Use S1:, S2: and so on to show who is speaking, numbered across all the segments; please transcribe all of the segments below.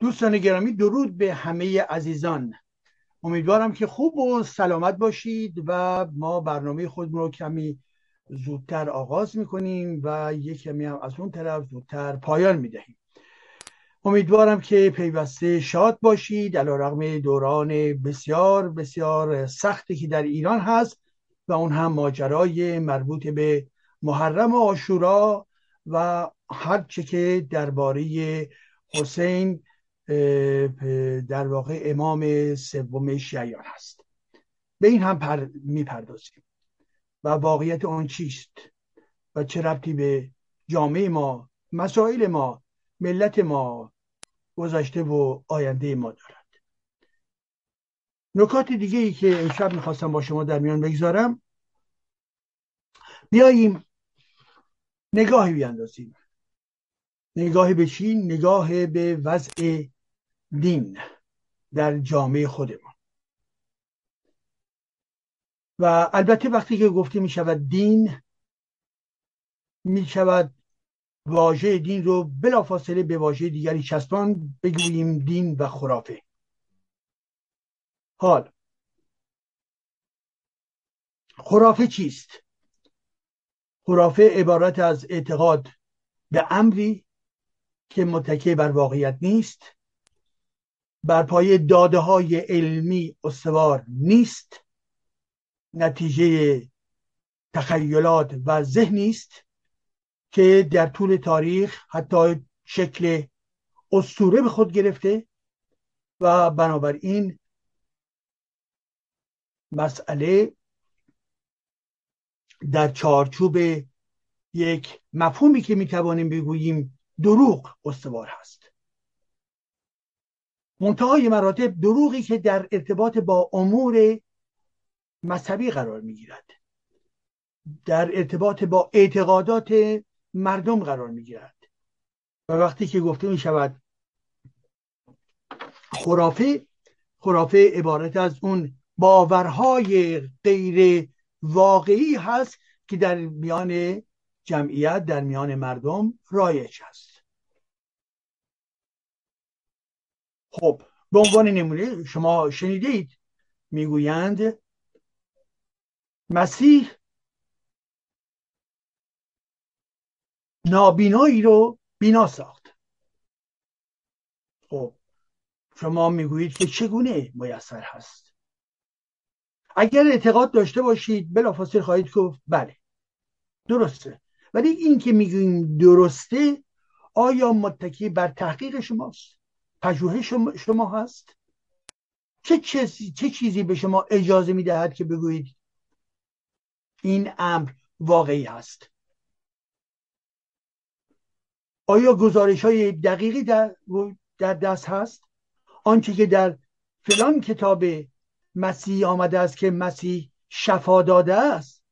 S1: دوستان گرامی درود به همه عزیزان. امیدوارم که خوب و سلامت باشید و ما برنامه خودمون رو کمی زودتر آغاز می‌کنیم و یک کمی هم از اون طرف زودتر پایان می‌دهیم. امیدوارم که پیوسته شاد باشید علا رقم دوران بسیار بسیار سختی که در ایران هست و اون هم ماجرای مربوط به محرم آشورا و هرچه که درباره حسین در واقع امام سوم شیعیان هست. به این هم پر می‌پردازیم. و واقعیت آن چیست؟ و چه ربطی به جامعه ما مسائل ما ملت ما گذشته و آینده ما دارد؟ نکات دیگه ای که امشب می‌خواستم با شما در میان بگذارم بیاییم نگاهی بیاندازیم. نگاهی به چی؟ نگاه به وضع دین در جامعه خودمان. و البته وقتی که گفته می شود دین می شود واژه دین رو بلافاصله به واژه دیگری چسبان بگوییم دین و خرافه. حال خرافه چیست؟ خرافه عبارت از اعتقاد به امری که متکی بر واقعیت نیست. بر پای داده های علمی استوار نیست نتیجه تخیلات و ذهنی است که در طول تاریخ حتی شکل استوره به خود گرفته و بنابراین مسئله در چارچوب یک مفهومی که می‌توانیم بگوییم دروغ استوار هست. منتهای مراتب دروغی که در ارتباط با امور مذهبی قرار می‌گیرد. در ارتباط با اعتقادات مردم قرار می‌گیرد. و وقتی که گفته می شود خرافه خرافه عبارت از اون باورهای غیر واقعی هست که در میان جمعیت در میان مردم رایج هست. خب به عنوان نمونه شما شنیده اید می‌گویند مسیح نابینایی رو بینا ساخت. خب شما می‌گویید که چگونه میسر هست؟ اگر اعتقاد داشته باشید بلافاصله خواهید گفت بله درسته. ولی این که می‌گوییم درسته آیا متکی بر تحقیق شماست؟ پژوهش شما, هست؟ چه چیزی, چه چیزی به شما اجازه می‌دهد که بگویید این امر واقعی هست آیا گزارش های دقیقی در, در دست هست؟ آنچه که در فلان کتاب مسیح آمده است که مسیح شفا داده است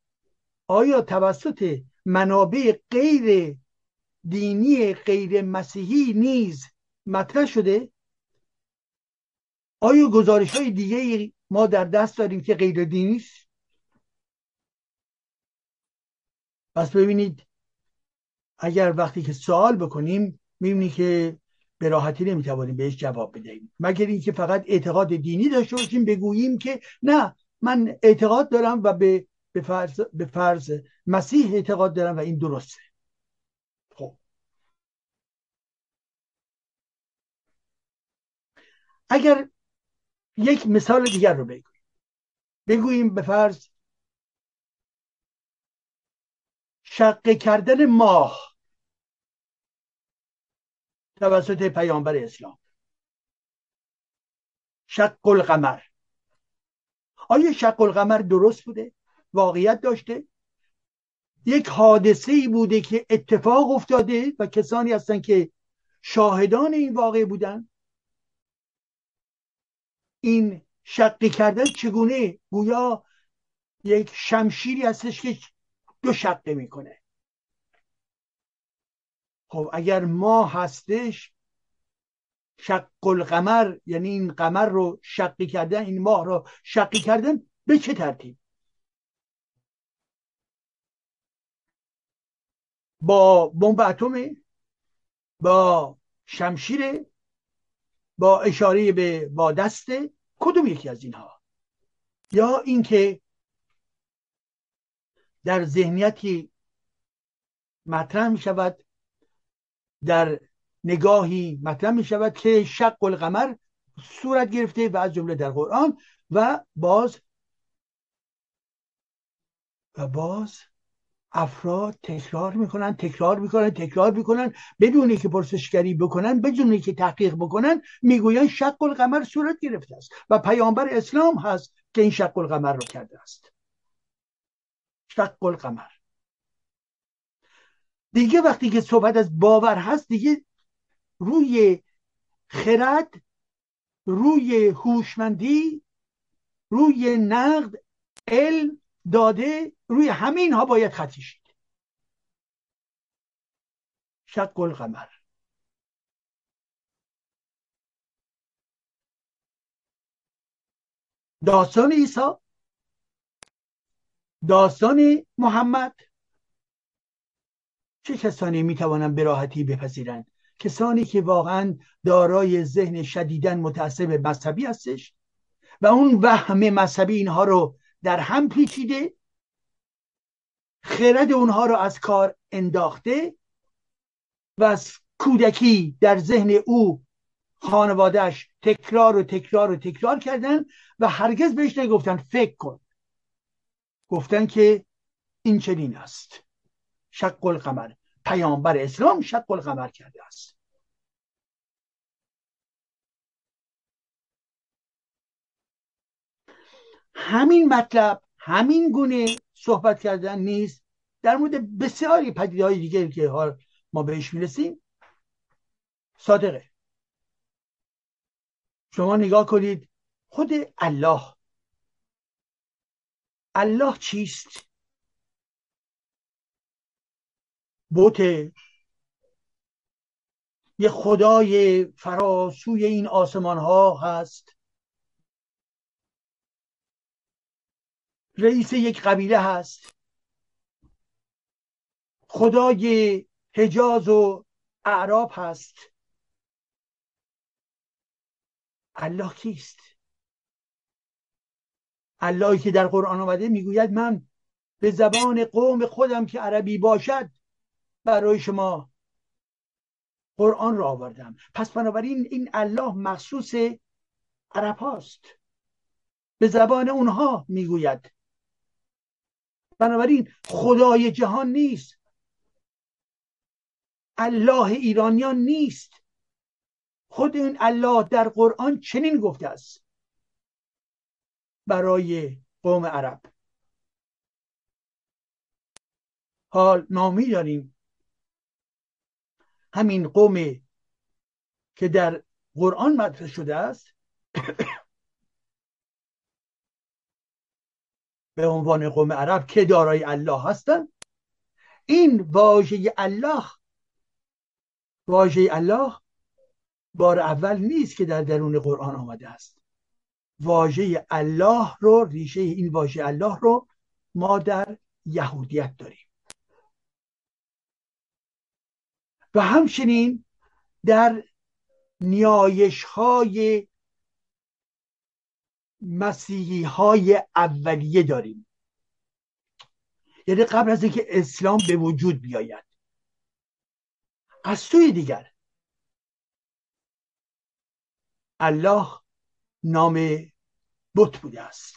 S1: آیا توسط منابع غیر دینی غیر مسیحی نیز مطرح شده؟ آیا گزارش های دیگه ما در دست داریم که غیر دینی است پس ببینید اگر وقتی که سوال بکنیم می‌بینی که به راحتی نمی‌توانیم بهش جواب بدهیم. مگر اینکه فقط اعتقاد دینی داشته باشیم بگوییم که نه من اعتقاد دارم و به به فرض, به فرض مسیح اعتقاد دارم و این درسته خب اگر یک مثال دیگر رو بگوییم بگوییم به فرض شقه کردن ماه توسط پیامبر اسلام. شق القمر آیا شق القمر درست بوده؟ واقعیت داشته؟ یک حادثه ای بوده که اتفاق افتاده و کسانی هستن که شاهدان این واقع بودن؟ این شقی کردن چگونه گویا یک شمشیری هستش که دو شقه می‌کنه. خب اگر ما هستش شق القمر یعنی این قمر رو شقی کردن این ماه رو شقی کردن به چه ترتیب؟ با بمب اتمه با شمشیر با اشاره به با دست کدوم یکی از اینها؟ یا اینکه در ذهنیتی مطرح می شود در نگاهی مطرح می شود که شق القمر صورت گرفته و از جمله در قرآن و باز و باز افراد تکرار می‌کنن تکرار می‌کنن تکرار می‌کنن. بدون که پرسشگری بکنن بدون که تحقیق بکنن می‌گوین شق القمر صورت گرفته است و پیامبر اسلام هست که این شق القمر رو کرده است. شق القمر. دیگه وقتی که صحبت از باور هست دیگه روی خرد روی هوشمندی روی نقد علم داده روی همین ها باید خطی شد شق القمر داستان عیسی. داستان محمد. چه کسانی می‌توانند به راحتی بپذیرند؟ کسانی که واقعا دارای ذهن شدیدن متعصب مذهبی هستش و اون وهم مذهبی اینها رو در هم پیچیده خرد اونها رو از کار انداخته و از کودکی در ذهن او خانوادهش تکرار و تکرار و تکرار کردن و هرگز بهش نگفتن فکر کن. گفتن که این چنین است. شق القمر. پیامبر اسلام شق القمر کرده است. همین مطلب همین گونه صحبت کردن نیست در مورد بسیاری پدیده های دیگه که حال ما بهش می‌رسیم صادقه. شما نگاه کنید خود الله. الله چیست؟ بوت یه خدای فراسوی این آسمان ها هست. رئیس یک قبیله هست. خدای حجاز و اعراب هست. الله کیست؟ اللهی که در قرآن آمده می‌گوید من به زبان قوم خودم که عربی باشد برای شما قرآن را آوردم. پس بنابراین این الله مخصوص عرب هاست. به زبان اونها می‌گوید. بنابراین خدای جهان نیست. الله ایرانیان نیست. خود این الله در قرآن چنین گفته است. برای قوم عرب. حال نامی داریم. همین قوم که در قرآن مطرح شده است. به عنوان قوم عرب که دارای الله هستند این واژه الله واژه الله بار اول نیست که در درون قرآن آمده است. واژه الله رو ریشه این واژه الله رو ما در یهودیت داریم. و همچنین در نیایش های مسیحی های اولیه داریم. یعنی قبل از اینکه اسلام به وجود بیاید. از سوی دیگر. الله نام بت بوده است.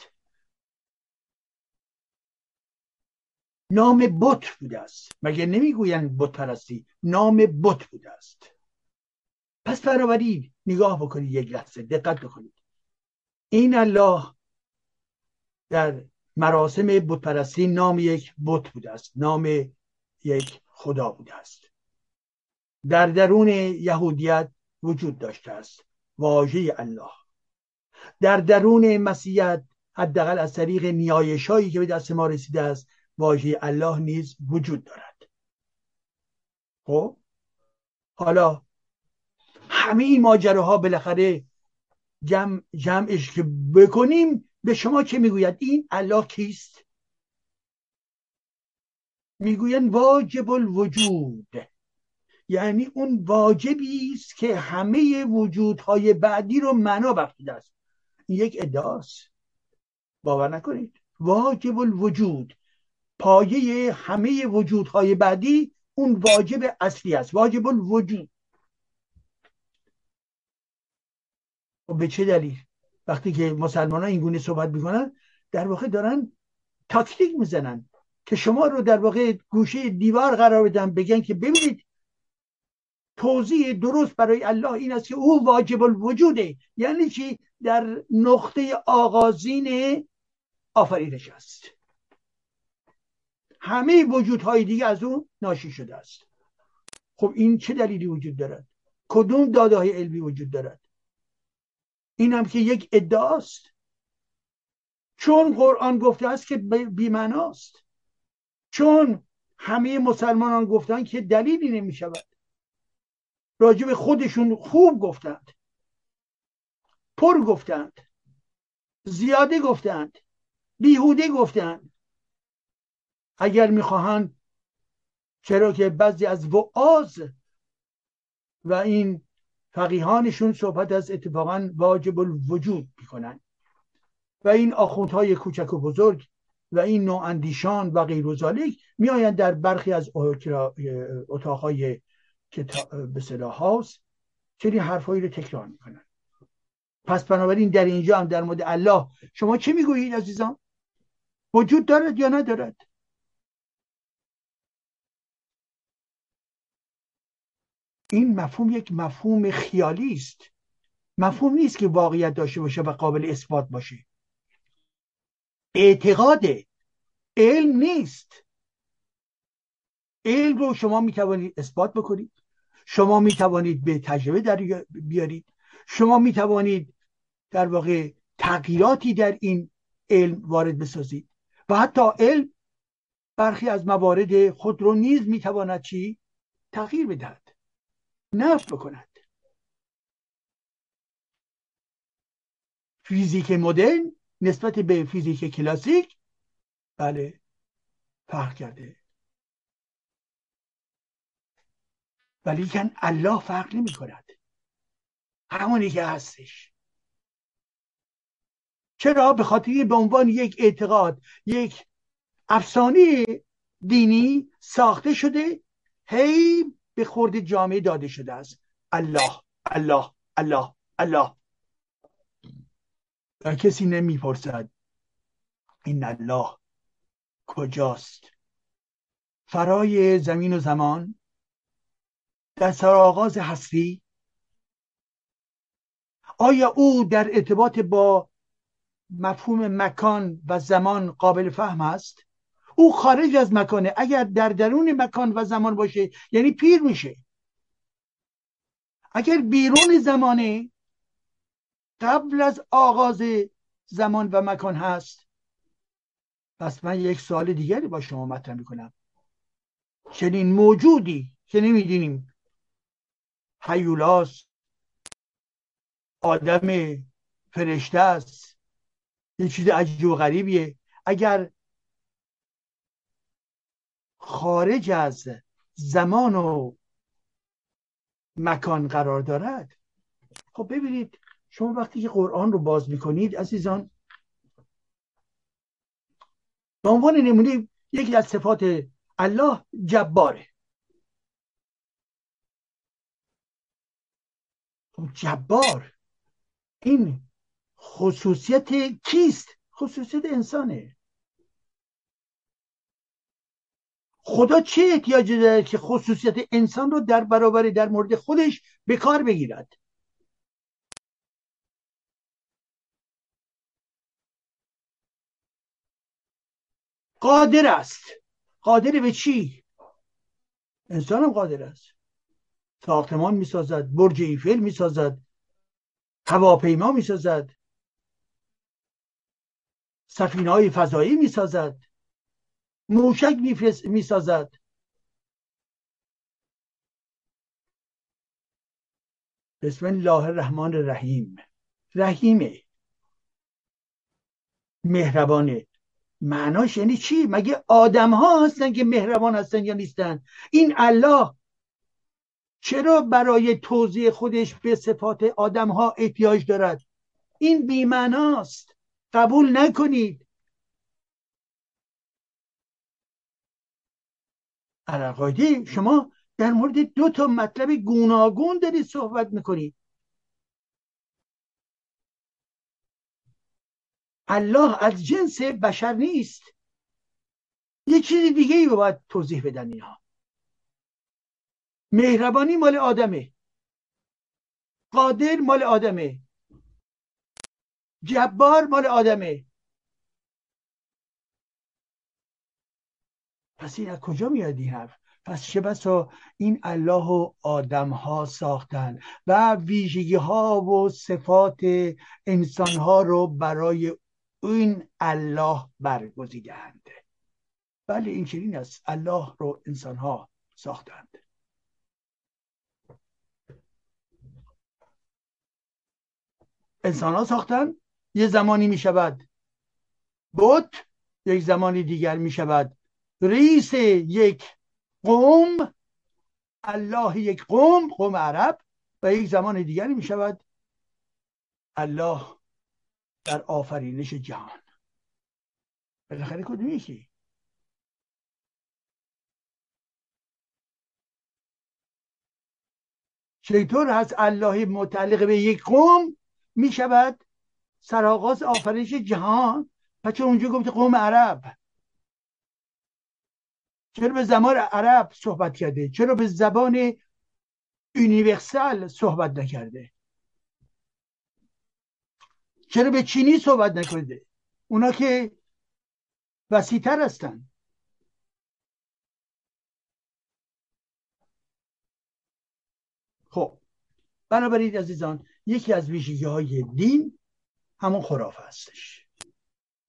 S1: نام بت بوده است. مگه نمی‌گویند بت پرستی؟ نام بت بوده است. پس بنابراین نگاه بکنید یک لحظه دقت بکنید. این الله در مراسم بت پرستی نام یک بت بوده است نام یک خدا بوده است. در درون یهودیت وجود داشته است واژه الله. در درون مسیحیت حداقل از طریق نیایش هایی که به دست ما رسیده است واژه الله نیز وجود دارد. خب؟ حالا همه این ماجراها بالاخره جمع جمعش که بکنیم به شما چه می‌گوید؟ این الله کیست؟ می‌گویند واجب الوجود. یعنی اون واجبی است که همه وجودهای بعدی رو معنا بخشیده است. این یک ادعاست. باور نکنید. واجب الوجود. پایه همه وجودهای بعدی اون واجب اصلی است. واجب الوجود. و خب به چه دلیل؟ وقتی که مسلمان ها این گونه صحبت می‌کنن در واقع دارن تاکتیک می‌زنن که شما رو در واقع گوشه دیوار قرار بدن بگن که ببینید توضیح درست برای الله این است که او واجب الوجوده. یعنی چی؟ در نقطه آغازین آفرینش است. همه وجودهای دیگه از اون ناشی شده است. خب این چه دلیلی وجود دارد؟ کدوم داده های علمی وجود دارد؟ این هم که یک ادعاست. چون قرآن گفته است که بیمناست چون همه مسلمانان گفتن که دلیلی نمی شود راجب خودشون خوب گفتند. پر گفتند. زیاده گفتند. بیهوده گفتند. اگر می‌خواهند چرا که بعضی از وعاز و این فقیهانشون صحبت از اتفاقا واجب الوجود می‌کنن. و این آخوندهای کوچک و بزرگ و این نوع اندیشان و غیر و میآیند در برخی از اتاقهای که به صلاح هاست چنین حرفهایی رو تکرار می‌کنن پس بنابراین در اینجا هم در مورد الله شما چه می‌گویید عزیزان؟ وجود دارد یا ندارد؟ این مفهوم یک مفهوم خیالی است. مفهوم نیست که واقعیت داشته باشه و قابل اثبات باشه. اعتقاد علم نیست. علم رو شما می توانید اثبات بکنید. شما می توانید به تجربه در بیارید. شما می توانید در واقع تغییراتی در این علم وارد بسازید. و حتی علم برخی از موارد خود رو نیز می تواند چی؟ تغییر بدهد. نفت بکند فیزیک مدرن نسبت به فیزیک کلاسیک بله فرق کرده. ولی کن الله فرق نمی کند. همونی که هستش. چرا؟ به خاطر به عنوان یک اعتقاد یک افسانه دینی ساخته شده هی به خورد جامعه داده شده است. الله الله الله الله. و کسی نمی‌پرسد این الله کجاست؟ فرای زمین و زمان در سرآغاز هستی؟ آیا او در ارتباط با مفهوم مکان و زمان قابل فهم است؟ او خارج از مکانه. اگر در درون مکان و زمان باشه یعنی پیر میشه. اگر بیرون زمانه قبل از آغاز زمان و مکان هست پس من یک سوال دیگری با شما مطرح می‌کنم. چنین موجودی که نمیدینیم حیولاس آدم فرشته است یه چیز عجیب و غریبیه. اگر خارج از زمان و مکان قرار دارد. خب ببینید شما وقتی که قرآن رو باز می‌کنید عزیزان به عنوان نمونه یکی از صفات الله جباره. خب جبار این خصوصیت کیست؟ خصوصیت انسانه. خدا چه احتیاجی داره که خصوصیت انسان رو در برابر در مورد خودش به کار بگیرد؟ قادر است. قادر به چی؟ انسان هم قادر است. ساختمان می‌سازد برج ایفل می‌سازد هواپیما می‌سازد سفینه های فضایی می‌سازد. موشک می‌سازد. بسم الله الرحمن الرحیم. رحیمه. مهربانه. معناش یعنی چی؟ مگه آدم ها هستن که مهربان هستن یا نیستن؟ این الله چرا برای توضیح خودش به صفات آدم ها احتیاج دارد؟ این بیمعناست. قبول نکنید. علاقایده شما در مورد دو تا مطلب گوناگون دارید صحبت می‌کنید. الله از جنس بشر نیست. یه چیز دیگه ای باید توضیح بدن اینها مهربانی مال آدمه. قادر مال آدمه. جبار مال آدمه. پس این از کجا میاد این حرف؟ پس چه بسا این الله و آدم ها ساختن و ویژگی ها و صفات انسان ها رو برای این الله برگزیدند بله این چنین است. الله رو انسان ها ساختند. انسان ها ساختن یه زمانی می شود بود یک زمانی دیگر می شود رئیس یک قوم الله یک قوم قوم عرب و یک زمان دیگری می شود الله در آفرینش جهان. بالاخره کدوم یکی؟ چطور هست الله متعلق به یک قوم می شود سرآغاز آفرینش جهان؟ پس اونجا گفت قوم عرب چرا به زمان عرب صحبت کرده؟ چرا به زبان یونیورسال صحبت نکرده؟ چرا به چینی صحبت نکرده؟ اونا که وسیتر هستن. خب بنابراین عزیزان یکی از ویژگی های دین همون خرافه هستش.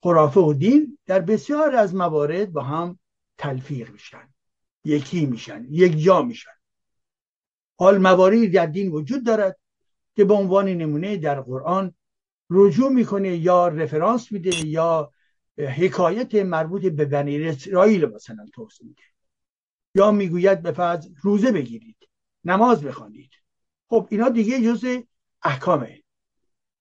S1: خرافه و دین در بسیار از موارد با هم تلفیق میشن. یکی میشن یک جا میشن. حال مواردی در دین وجود دارد که به عنوان نمونه در قرآن رجوع می‌کنه یا رفرانس میده یا حکایت مربوط به بنی اسرائیل مثلا توصیه میده یا می‌گوید به فرض روزه بگیرید نماز بخوانید. خب اینا دیگه جز احکامه.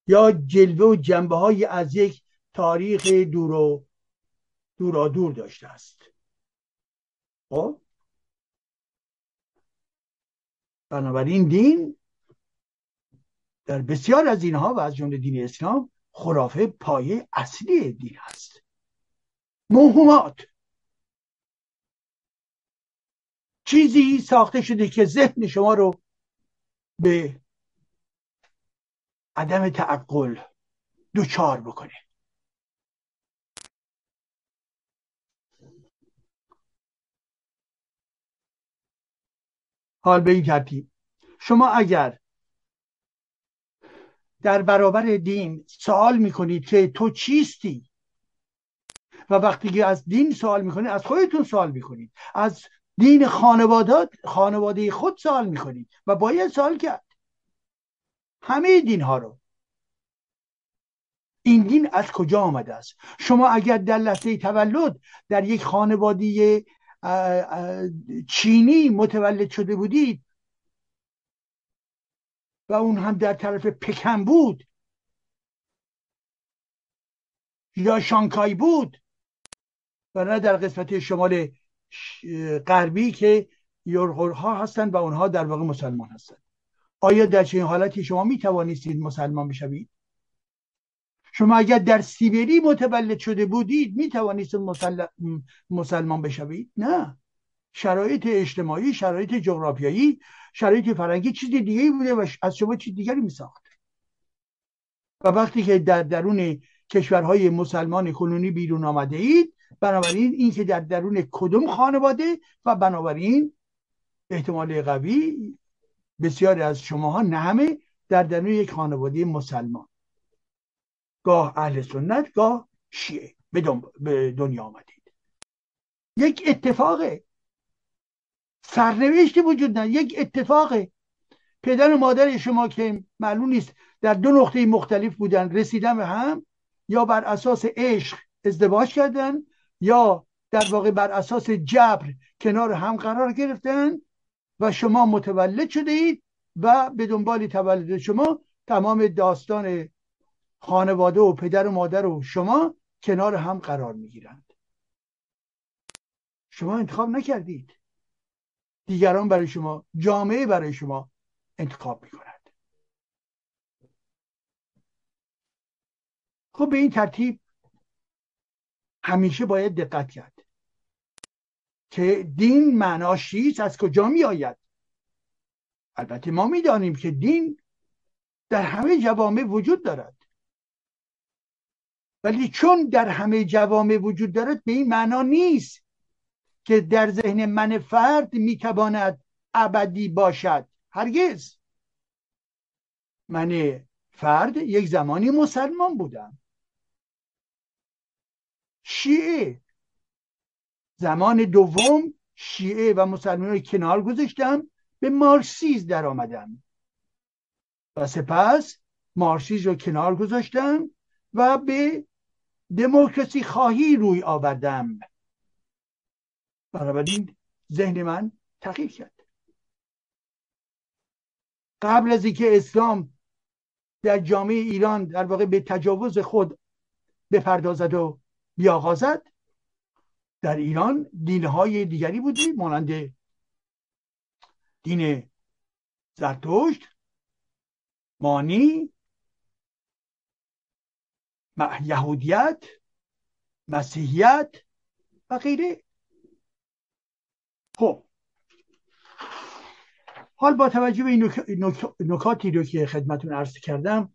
S1: یا جلوه و جنبه های از یک تاریخ دور و دورا دور داشته است. خب؟ بنابراین دین در بسیار از اینها و از جمله دین اسلام خرافه پایه اصلی دین هست. موهومات چیزی ساخته شده که ذهن شما رو به عدم تعقل دوچار بکنه. حال به این ترتیب شما اگر در برابر دین سوال می‌کنید که تو چیستی و وقتی که از دین سوال می‌کنید از خودتون سوال می‌کنید. از دین خانوادات خانواده خود سوال می‌کنید و باید سوال کرد. همه دین ها رو. این دین از کجا آمده است؟ شما اگر در لحظه تولد در یک خانواده چینی متولد شده بودید و اون هم در طرف پکن بود یا شانکای بود و نه در قسمت شمال غربی که ها هستند و اونها در واقع مسلمان هستند. آیا در چنین حالتی شما می توانستید مسلمان بشوید؟ شما اگر در سیبری متولد شده بودید می توانستید مسلمان بشوید؟ نه. شرایط اجتماعی شرایط جغرافیایی شرایط فرنگی چیز دیگه بوده و از شما چیز دیگری می ساخت و وقتی که در درون کشورهای مسلمان کنونی بیرون آمده اید بنابراین این که در درون کدوم خانواده و بنابراین احتمال قوی بسیاری از شماها نه همه در درون یک خانواده مسلمان. گاه اهل سنت گاه شیعه. به دنیا آمدید. یک اتفاقه. سرنوشتی وجود نداره. یک اتفاقه. پدر و مادر شما که معلوم نیست در دو نقطه مختلف بودن رسیدن به هم یا بر اساس عشق ازدواج کردن یا در واقع بر اساس جبر کنار هم قرار گرفتن و شما متولد شده اید و به دنبال تولد شما تمام داستان خانواده و پدر و مادر و شما کنار هم قرار می‌گیرند. شما انتخاب نکردید. دیگران برای شما جامعه برای شما انتخاب می‌کند. خب به این ترتیب همیشه باید دقت کرد که دین معناش چیست از کجا می آید البته ما می‌دانیم که دین در همه جوامع وجود دارد. ولی چون در همه جوامع وجود دارد به این معنا نیست که در ذهن من فرد می‌تواند ابدی باشد. هرگز. من فرد یک زمانی مسلمان بودم. شیعه. زمان دوم شیعه و مسلمان کنار گذاشتم به مارسیز در آمدم و سپس مارسیز رو کنار گذاشتم و به دموکراسی خواهی روی آوردم. بنابراین ذهن من تغییر کرد. قبل از اینکه اسلام در جامعه ایران در واقع به تجاوز خود بپردازد و بیاغازد در ایران دینهای دیگری بودی مانند دین زرتشت مانی یهودیت مسیحیت و غیره. خب. حال با توجه به این نکاتی رو که خدمتون عرض کردم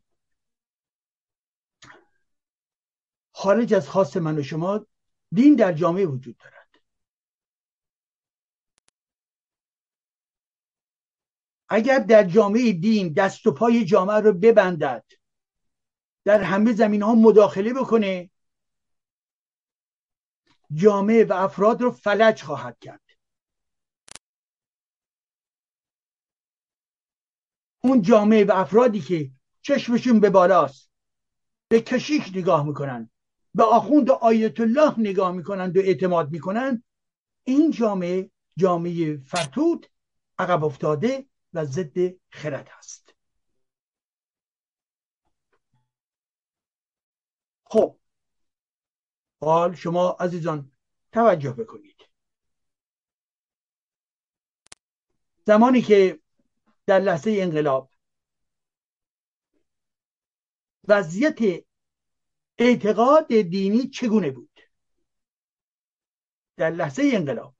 S1: خارج از خاص من و شما دین در جامعه وجود دارد. اگر در جامعه دین دست و پای جامعه رو ببندد در همه زمین ها مداخله بکنه. جامعه و افراد رو فلج خواهد کرد. اون جامعه و افرادی که چشمشون به بالاست به کشیش نگاه می‌کنن به آخوند آیت الله نگاه می‌کنند و اعتماد می‌کنند این جامعه جامعه فرتود عقب افتاده و ضد خرد هست. خب. حال شما عزیزان توجه بکنید. زمانی که در لحظه انقلاب وضعیت اعتقاد دینی چگونه بود؟ در لحظه انقلاب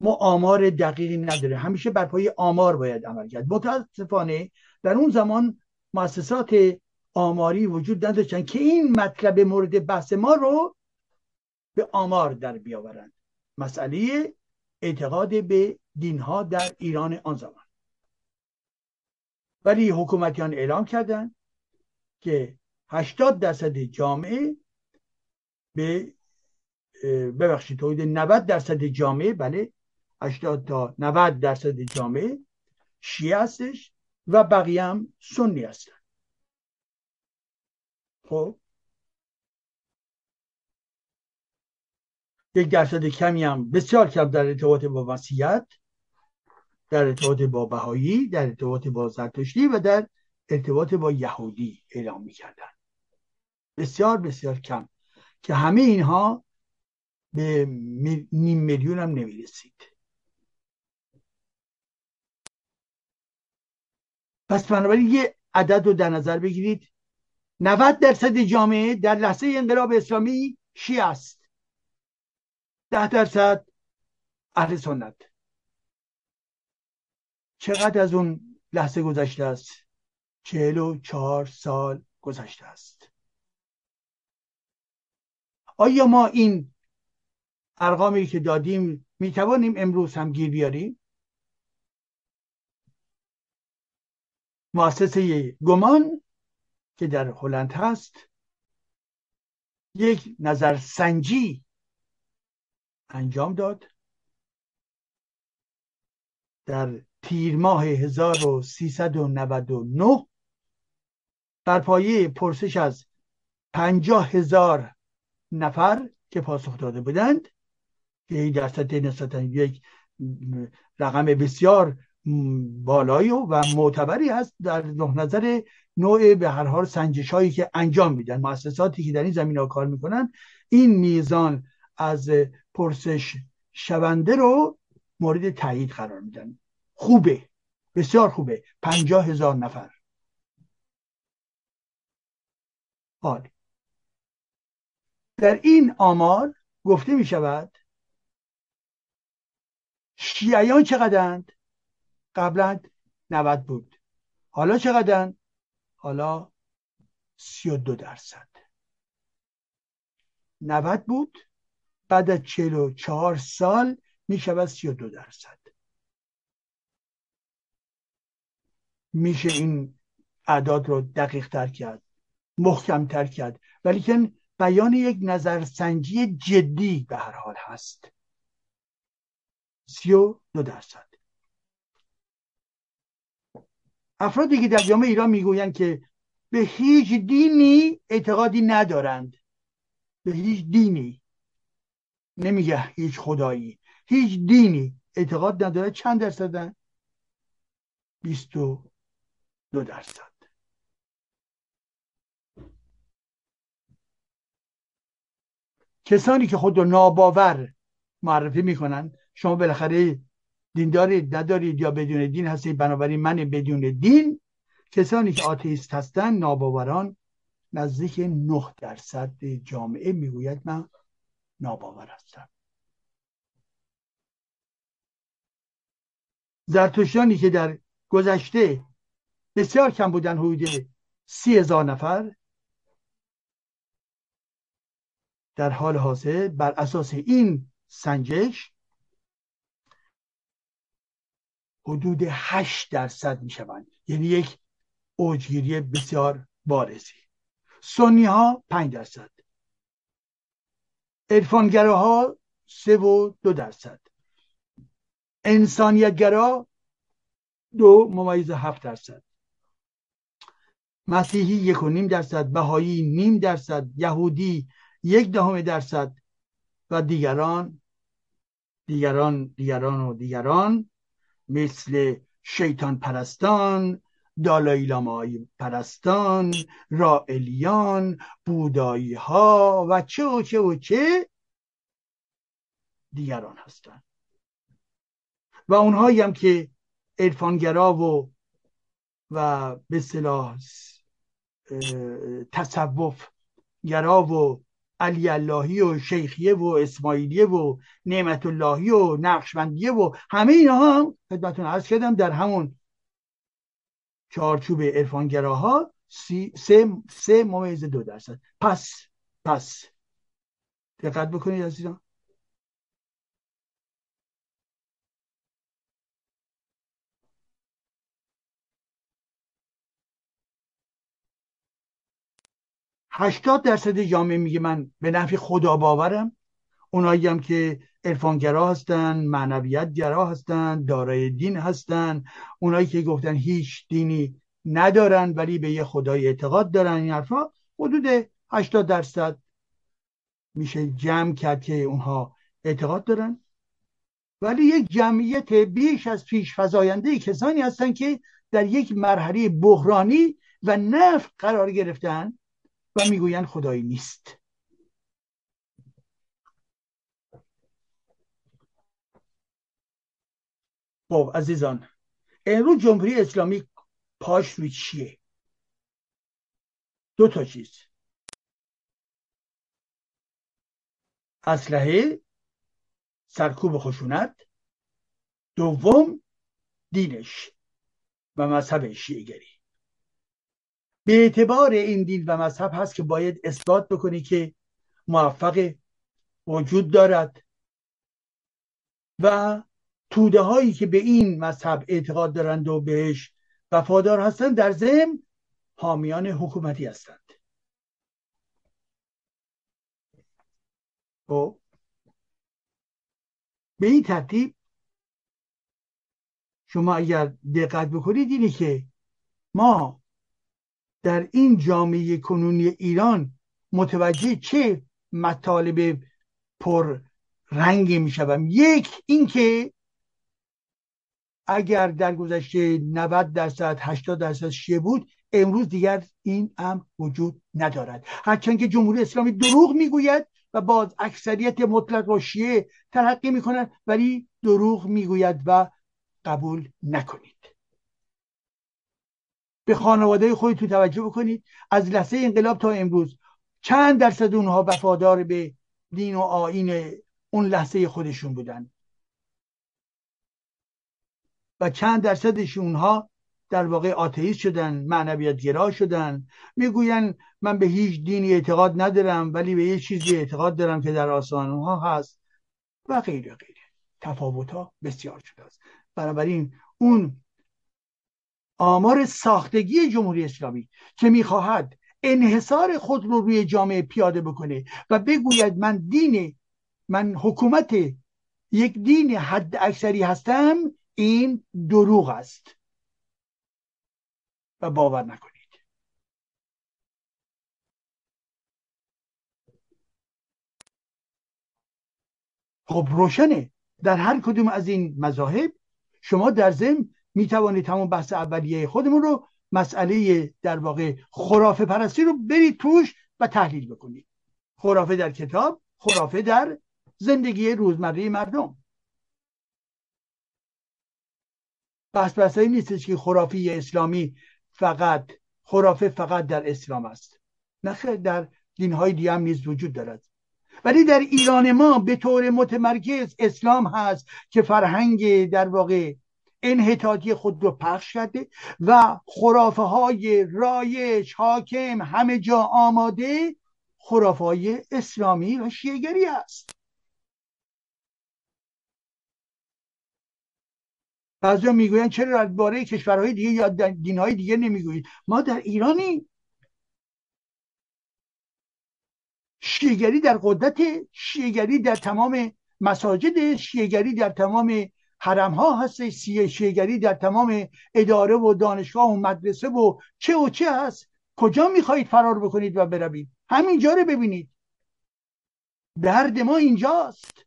S1: ما آمار دقیقی نداره. همیشه بر پای آمار باید عمل کرد. متاسفانه در اون زمان مؤسسات آماری وجود نداشتن که این مطلب مورد بحث ما رو به آمار در بیاورند مسئله اعتقاد به دینها در ایران آن زمان. ولی حکومتیان اعلام کردند که 80 درصد جامعه به ببخشید تولید 90 درصد جامعه بله 80 تا 90 درصد جامعه شیعه هستش و بقیه هم سنی هستن. خب؟ یک درصد کمی هم بسیار کم در ارتباط با وسیعت در ارتباط با بهایی در ارتباط با زرتشتی و در ارتباط با یهودی اعلام می‌کردن. بسیار بسیار کم. که همه اینها به نیم میلیون هم نمی‌رسید. پس بنابراین یه عدد رو در نظر بگیرید. 90 درصد جامعه در لحظه انقلاب اسلامی شیعه است. ده درصد اهل سنت. چقدر از اون لحظه گذشته است؟ چهل و چهار سال گذشته است. آیا ما این ارقامی که دادیم می توانیم امروز هم گیر بیاریم؟ مؤسسه گمان که در هلند هست یک نظرسنجی انجام داد. در تیر ماه 1399 بر پایه پرسش از پنجاه هزار نفر که پاسخ داده بودند که درصد نسبتا یک رقم بسیار بالایی و معتبری هست در نظر نوع به هر حال سنجش هایی که انجام میدن مؤسساتی که در این زمین ها کار می‌کنن این میزان از پرسش شونده رو مورد تایید قرار میدن. خوبه بسیار خوبه. پنجاه هزار نفر. حال. در این آمار گفته می شود شیعیان چقدرند؟ قبلا 90 بود. حالا چقدرند؟ حالا 32 درصد. 90 بود. بعد از 44 سال می شود 32 درصد. میشه این اعداد رو دقیق تر کرد محکم تر کرد. ولیکن بیان یک نظرسنجی جدی به هر حال هست. سی و دو درصد. افرادی که در جامعه ایران می‌گویند که به هیچ دینی اعتقادی ندارند. به هیچ دینی. نمیگه هیچ خدایی. هیچ دینی اعتقاد نداره. چند درصدن بیست و دو درصد. کسانی که خود رو ناباور معرفی می‌کنن شما بالاخره دین دارید ندارید یا بدون دین هستید بنابراین من بدون دین کسانی که آتیست هستند ناباوران نزدیک نه درصد جامعه می‌گوید من ناباور هستم. زرتشتیانی که در گذشته بسیار کم بودن حدود سی هزار نفر در حال حاضر بر اساس این سنجش حدود 8 درصد می شوند یعنی یک اوجگیری بسیار بارزی. سنی ها 5 درصد. ها سه و دو درصد. انسانیتگرا دو ممیز هفت درصد. مسیحی یک و نیم درصد. بهایی نیم درصد. یهودی یک دهم درصد. و دیگران دیگران دیگران و دیگران مثل شیطان پرستان دالای لامای پرستان رائلیان بودایی ها و چه و چه و چه دیگران هستند. و اونهایی هم که عرفانگرا و و به صلاح تصوف گرا و علی اللهی و شیخیه و اسماعیلیه و نعمت اللهی و نقشبندیه و همه اینها هم خدمتون عرض کردم در همون چارچوب عرفانگراها سی، سه, سه ممیز دو درصد. پس پس. دقت بکنید عزیزان. هشتاد درصد جامعه میگه من به نفع خدا باورم. اونایی هم که عرفانگرا هستن معنویت گرا هستن دارای دین هستن. اونایی که گفتن هیچ دینی ندارن ولی به یه خدای اعتقاد دارن این حرفا حدود 80 درصد میشه جمع کرد که اونها اعتقاد دارن. ولی یک جمعیت بیش از پیش فضاینده کسانی هستن که در یک مرحله بحرانی و نفع قرار گرفتن. و می‌گویند خدایی نیست. خب عزیزان امروز جمهوری اسلامی پاش روی چیه؟ دو تا چیز. اسلحه سرکوب خشونت. دوم دینش و مذهب شیعگری به اعتبار این دین و مذهب هست که باید اثبات بکنی که موفق وجود دارد. و توده هایی که به این مذهب اعتقاد دارند و بهش وفادار هستند در ضمن حامیان حکومتی هستند. خب. به این ترتیب شما اگر دقت بکنید اینه که ما در این جامعه کنونی ایران متوجه چه مطالب پر رنگی می‌شوم. یک اینکه اگر در گذشته 90 درصد 80 درصد شیعه بود امروز دیگر این هم وجود ندارد. هرچند که جمهوری اسلامی دروغ می‌گوید و باز اکثریت مطلق را شیعه تلقی می‌کنند ولی دروغ می‌گوید و قبول نکنید. به خانواده خودتون توجه بکنید از لحظه انقلاب تا امروز چند درصد اونها وفادار به دین و آین اون لحظه خودشون بودن؟ و چند درصدش اونها در واقع آتئیست شدن معنویت گرا شدن. می‌گوین من به هیچ دینی اعتقاد ندارم ولی به یه چیزی اعتقاد دارم که در آسمان اونها هست. و غیره غیره. تفاوت ها بسیار شده است بنابراین اون آمار ساختگی جمهوری اسلامی که می‌خواهد انحصار خود رو روی جامعه پیاده بکنه و بگوید من دین من حکومت یک دین حد اکثری هستم این دروغ است. و باور نکنید. خب روشنه. در هر کدوم از این مذاهب شما در ضمن می توانید تمام بحث اولیه خودمون رو مسئله در واقع خرافه پرستی رو برید توش و تحلیل بکنید. خرافه در کتاب خرافه در زندگی روزمره مردم. بحث بحثایی نیستش که خرافی اسلامی فقط خرافه فقط در اسلام است. نه در دینهای دیگه هم نیز وجود دارد. ولی در ایران ما به طور متمرکز اسلام هست که فرهنگ در واقع انحطاطی خود رو پخش کرده و خرافه های رایج حاکم همه جا آماده خرافه های اسلامی و شیعگری است. بعضی می‌گویند چرا باره کشورهای دیگه یا دینهای دیگه نمی‌گویید؟ ما در ایرانی شیعگری در قدرت شیعگری در تمام مساجد شیعگری در تمام حرم ها هست شیعگری در تمام اداره و دانشگاه و مدرسه و چه و چه هست؟ کجا می‌خواهید فرار بکنید و بروید؟ همینجا رو ببینید. درد ما اینجاست.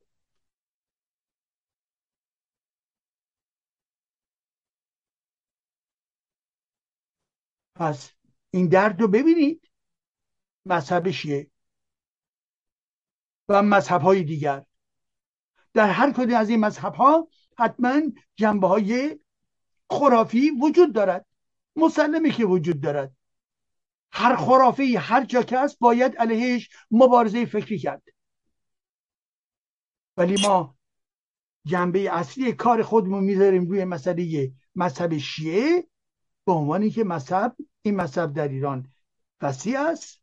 S1: پس این درد رو ببینید. مذهب شیعه و مذهب های دیگر. در هر کدوم از این مذهب ها حتما جنبه های خرافی وجود دارد. مسلمه که وجود دارد. هر خرافی هر جا که هست باید علیهش مبارزه فکری کرد. ولی ما جنبه اصلی کار خودمون می‌ذاریم روی مسئله مذهب شیعه به عنوانی که مذهب این مذهب در ایران وسیع است.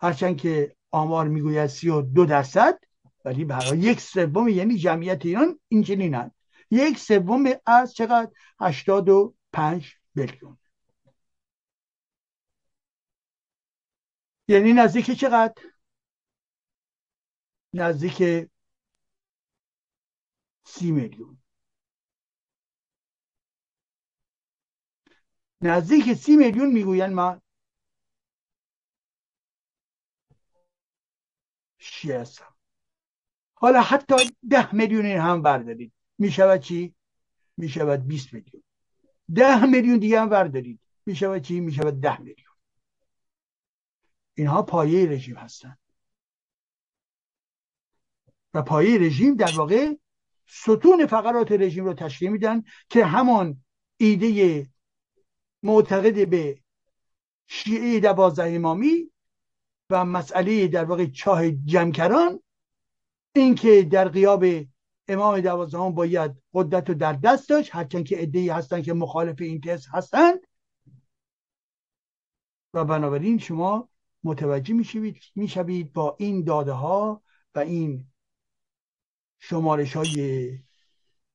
S1: هرچند که آمار می‌گوید سی و دو درصد. ولی برای یک سوم یعنی جمعیت ایران این چنینند یک سوم از چقدر؟ هشتاد و پنج میلیون. یعنی نزدیک چقدر؟ نزدیک سی میلیون. نزدیک سی میلیون می‌گوین ما شیعه حالا حتی ده میلیون این هم بردارید. می‌شود چی؟ می‌شود 20 میلیون. ده میلیون دیگه هم بردارید. می‌شود چی؟ می‌شود ده میلیون. اینها پایه رژیم هستند و پایه رژیم در واقع ستون فقرات رژیم رو تشکیل میدن که همان ایده معتقد به شیعه دوازده امامی و مسئله در واقع چاه جمکران اینکه در قیاب امام دوازدهم باید قدرت رو در دست داشت هرچند که ادهی هستن که مخالف این تز هستند و بنابراین شما متوجه می‌شوید با این داده ها و این شمارش های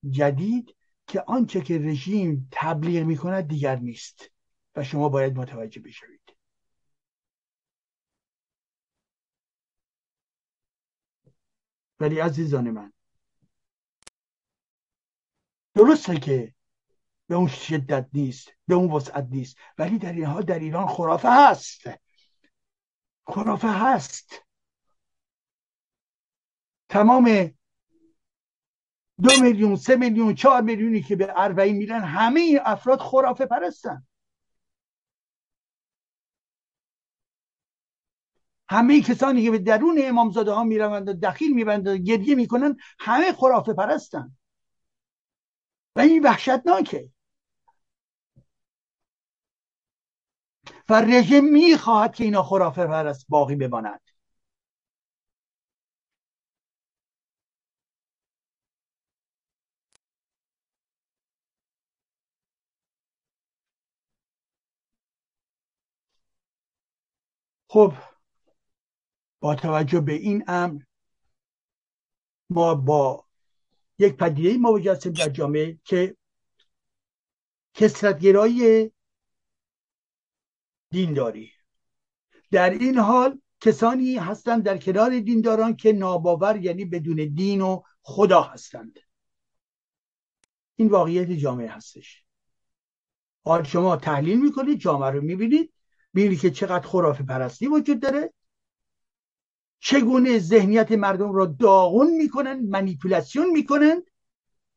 S1: جدید که آنچه که رژیم تبلیغ می کند دیگر نیست و شما باید متوجه بشوید. ولی عزیزان من درسته که به اون شدت نیست به اون وسعت نیست ولی در این حال در ایران خرافه هست. خرافه هست. تمام دو میلیون سه میلیون چهار میلیونی که به اربعین میرن همه افراد خرافه پرستن. همه کسانی که به درون امامزاده ها می‌روند و دخیل میبند و گریه می‌کنن همه خرافه پرستن و این وحشتناکه. و رژیم می‌خواهد که اینا خرافه پرست باقی بماند. خب با توجه به این امر ما با یک پدیده مواجه هستیم در جامعه که کسرتگرایی دینداری. در این حال کسانی هستند در کنار دینداران که ناباور یعنی بدون دین و خدا هستند. این واقعیت جامعه هستش. حال شما تحلیل می‌کنید جامعه رو می‌بینید ببینید که چقدر خرافه پرستی وجود داره. چگونه ذهنیت مردم را داغون می‌کنن منیپولاسیون می‌کنن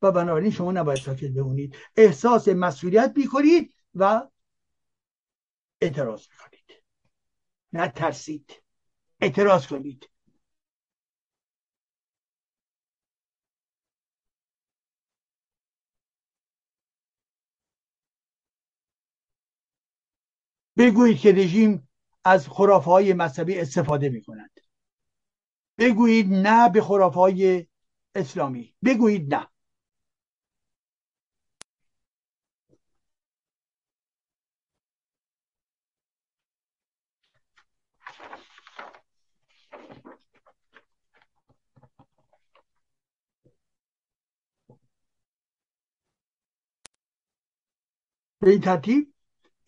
S1: و بنابراین شما نباید ساکت بمونید. احساس مسئولیت می‌کنید و اعتراض می‌کنید. نه ترسید اعتراض کنید. بگویید که رژیم از خرافه های مذهبی استفاده می کند بگویید نه به خرافه های اسلامی. بگویید نه. به این ترتیب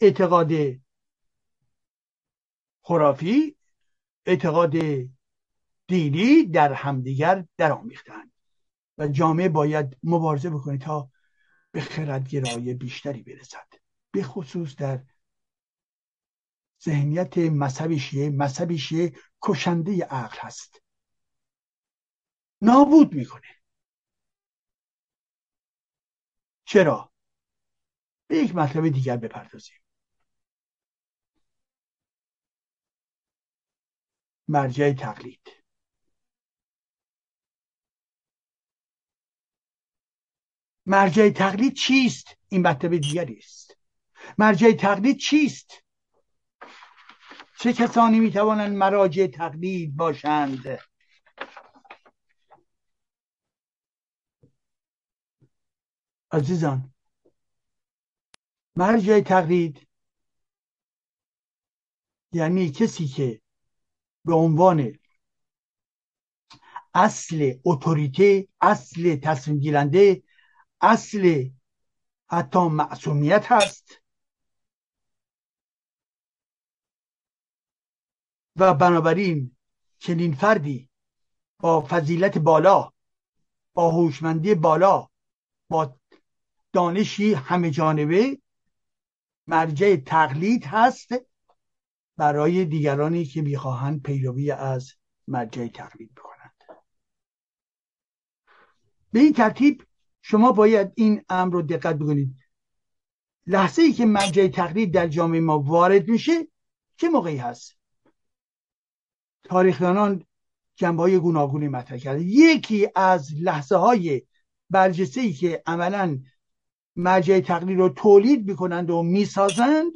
S1: اعتقاد خرافی اعتقاد دینی در همدیگر در آمیختند و جامعه باید مبارزه بکنه تا به خردگرایی بیشتری برسد. به خصوص در ذهنیت مذهب شیعه مذهب شیعه کشنده عقل هست. نابود می‌کنه. چرا؟ به یک مطلب دیگر بپردازیم. مرجع تقلید. مرجع تقلید چیست؟ این مطلب دیگری است. مرجع تقلید چیست؟ چه کسانی می‌توانند مراجع تقلید باشند؟ عزیزان مرجع تقلید یعنی کسی که به عنوان اصل اتوریته اصل تصمیم گیرنده اصل حتی معصومیت هست و بنابراین چنین فردی با فضیلت بالا با هوشمندی بالا با دانشی همه جانبه مرجع تقلید هست برای دیگرانی که می‌خواهند پیروی از مرجع تقلید بکنند. به این ترتیب شما باید این امر رو دقت بکنید. لحظه ای که مرجع تقلید در جامعه ما وارد میشه چه موقعی هست؟ تاریخدانان جنبه های گوناگونی مطرح کرده یکی از لحظه های برجسته ای که عملا مرجع تقلید رو تولید می‌کنند و می‌سازند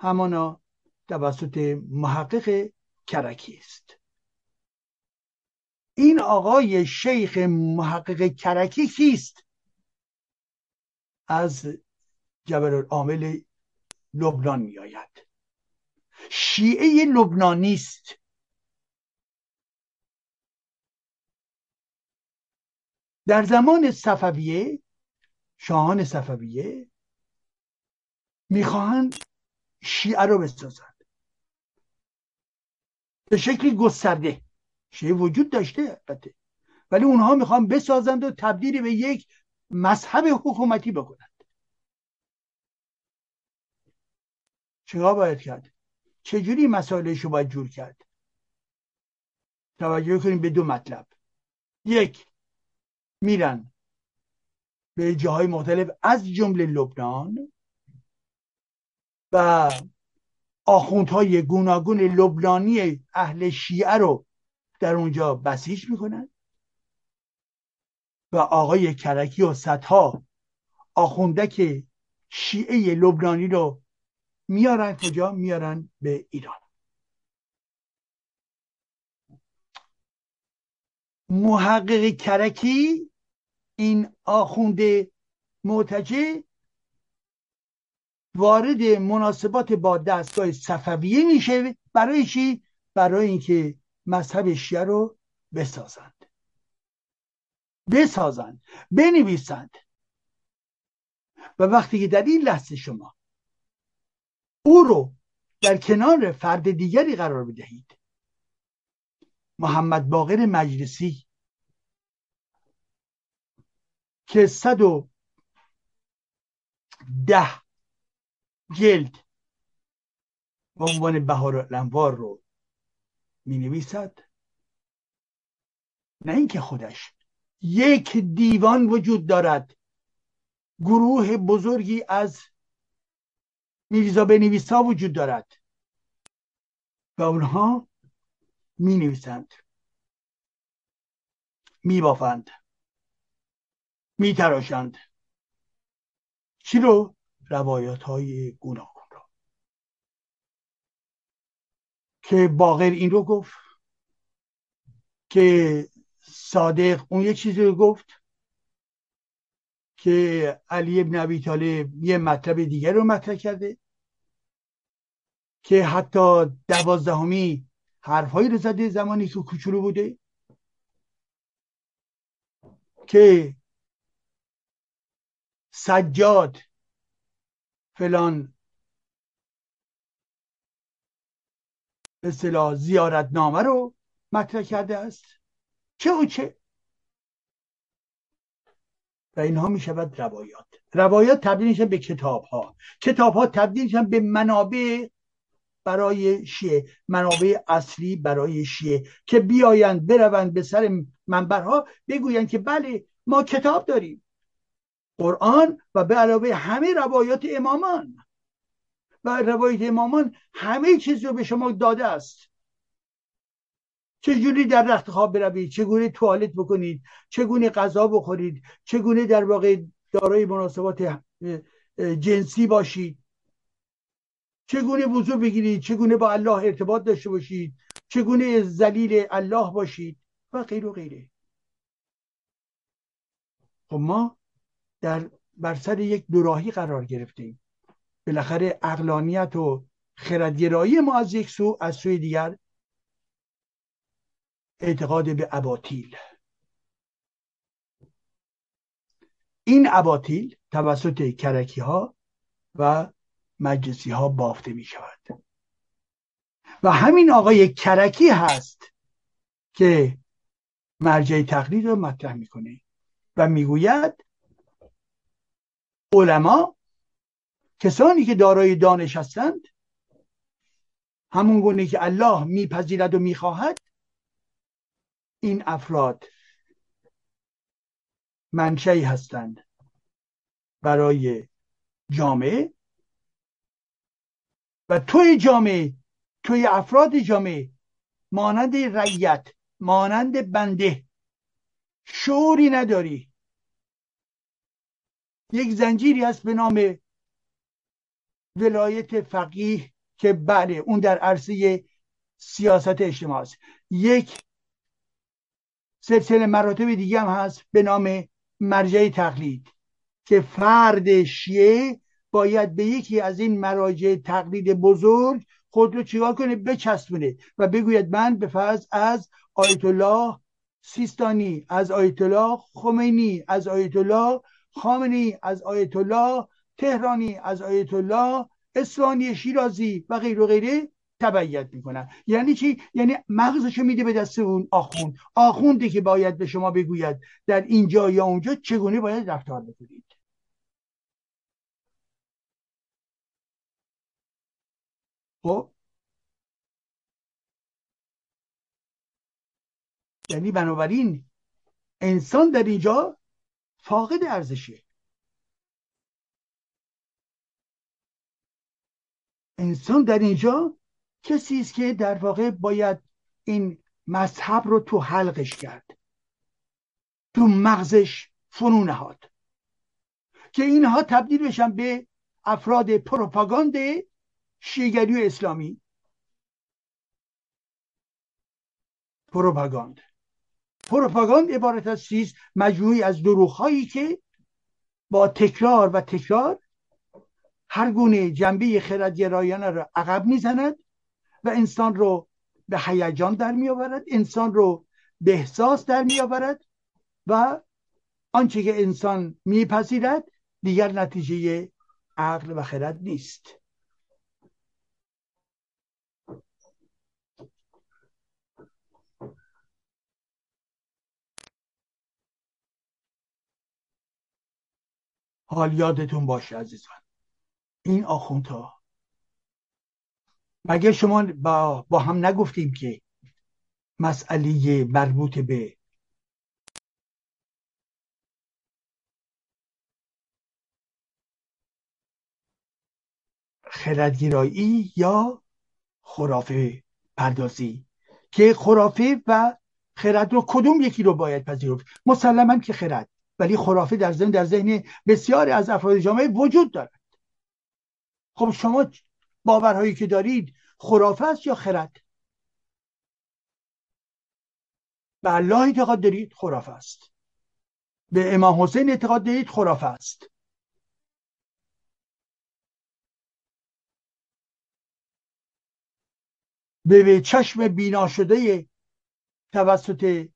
S1: همانا توسط محقق کرکی است. این آقای شیخ محقق کرکی کیست؟ از جبل العامل لبنان می آید شیعه لبنانی است. در زمان صفویه شاهان صفویه می‌خواهند شیعه رو بسازند. به شکلی گسترده. شیعه وجود داشته البته ولی اونها می‌خوان بسازند و تبدیل به یک مذهب حکومتی بکنند. چیکار باید کرد؟ چجوری مسائلش رو باید جور کرد؟ توجه کنیم به دو مطلب. یک میرن به جاهای مختلف از جمله لبنان و آخوندهای گوناگون لبنانی اهل شیعه رو در اونجا بسیج می‌کنن. و آقای کرکی و صدها آخوندک شیعه لبنانی رو میارن کجا؟ میارن به ایران. محقق کرکی این آخونده معتجه وارد مناسبات با دستگاه صفویه میشه. برای چی؟ برای اینکه مذهب شیعه رو بسازند. بسازند بنویسند. و وقتی که در این لحظه شما او رو در کنار فرد دیگری قرار بدهید محمد باقر مجلسی که صد و ده جلد به عنوان بهار الانوار رو می نویسد نه اینکه خودش. یک دیوان وجود دارد. گروه بزرگی از میرزا بنویسا وجود دارد. و اونها می نویسند می بافند می تراشند چی رو؟ روایات های گوناگون رو که باقر این رو گفت که صادق اون یه چیزی رو گفت که علی ابن ابی طالب یه مطلب دیگر رو مطرح کرده که حتی دوازدهمی حرفهایی رو زده زمانی که کوچولو بوده که سجاد فلان به اصطلاح زیارت نامه رو مطرح کرده است. چه و چه؟ و اینها می شود روایات. روایات تبدیل میشن به کتاب ها کتاب ها تبدیل میشن به منابع برای شیعه منابع اصلی برای شیعه که بیایند بروند به سر منبرها بگویند که بله ما کتاب داریم. قرآن و به علاوه همه روایات امامان. و روایت امامان همه چیز رو به شما داده است. چجوری در رخت خواب بروید؟ چگونه توالت بکنید؟ چگونه غذا بخورید؟ چگونه در واقع دارای مناسبات جنسی باشید؟ چگونه وضوع بگیرید؟ چگونه با الله ارتباط داشته باشید؟ چگونه زلیل الله باشید؟ و غیر و غیره. خب ما در بر سر یک دوراهی قرار گرفتیم. بالاخره اقلانیت و خردگرایی ما از یک سو از سوی دیگر اعتقاد به اباطیل. این اباطیل توسط کرکی ها و مجلسی ها بافته می شود و همین آقای کرکی هست که مرجع تقلید رو مطرح می‌کنه و می‌گوید علما کسانی که دارای دانش هستند همون گونه که الله میپذیرد و می‌خواهد این افراد منشعی هستند برای جامعه. و توی جامعه توی افراد جامعه مانند رعیت مانند بنده شعوری نداری. یک زنجیری هست به نام ولایت فقیه که بله اون در عرصه سیاست اجتماع است. یک سلسله مراتب دیگه هم هست به نام مرجع تقلید که فرد شیعه باید به یکی از این مراجع تقلید بزرگ خود رو چیکار کنه؟ بچسبونه و بگوید من به فرض از آیت الله سیستانی از آیت الله خمینی از آیت الله خامنی از آیت الله تهرانی از آیت الله اسفانی شیرازی و غیر و غیره تبعیت می‌کنن. یعنی چی؟ یعنی مغزشو میده به دست اون آخوند. آخونده که باید به شما بگوید در اینجا یا اونجا چگونه باید رفتار بکنید. خب؟ یعنی بنابراین انسان در اینجا فاقد ارزشه. انسان در اینجا کسی است که در واقع باید این مذهب رو تو حلقش کرد تو مغزش فرو نهاد که اینها تبدیل بشن به افراد پروپاگاند شیعی‌گری و اسلامی. پروپاگاند. پروپاگاند عبارت از چیه؟ مجموعی از دروغهایی که با تکرار و تکرار هر گونه جنبه خردگرایانه را عقب می‌زند و انسان رو به هیجان در میآورد انسان رو به احساس در میآورد و آنچه که انسان میپذیرد دیگر نتیجه عقل و خرد نیست. حال یادتون باشه عزیزان. این آخوندها. مگه شما با, با هم نگفتیم که مسئله مربوط به خردگرایی یا خرافه پردازی؟ که خرافه و خرد رو کدوم یکی رو باید پذیرفت؟ مسلما که خرد ولی خرافه در ذهن در ذهن بسیاری از افراد جامعه وجود دارد. خب شما باورهایی که دارید خرافه است یا خرد؟ به الله اعتقاد دارید خرافه است. به امام حسین اعتقاد دارید خرافه است. به چشم بینا شده توسط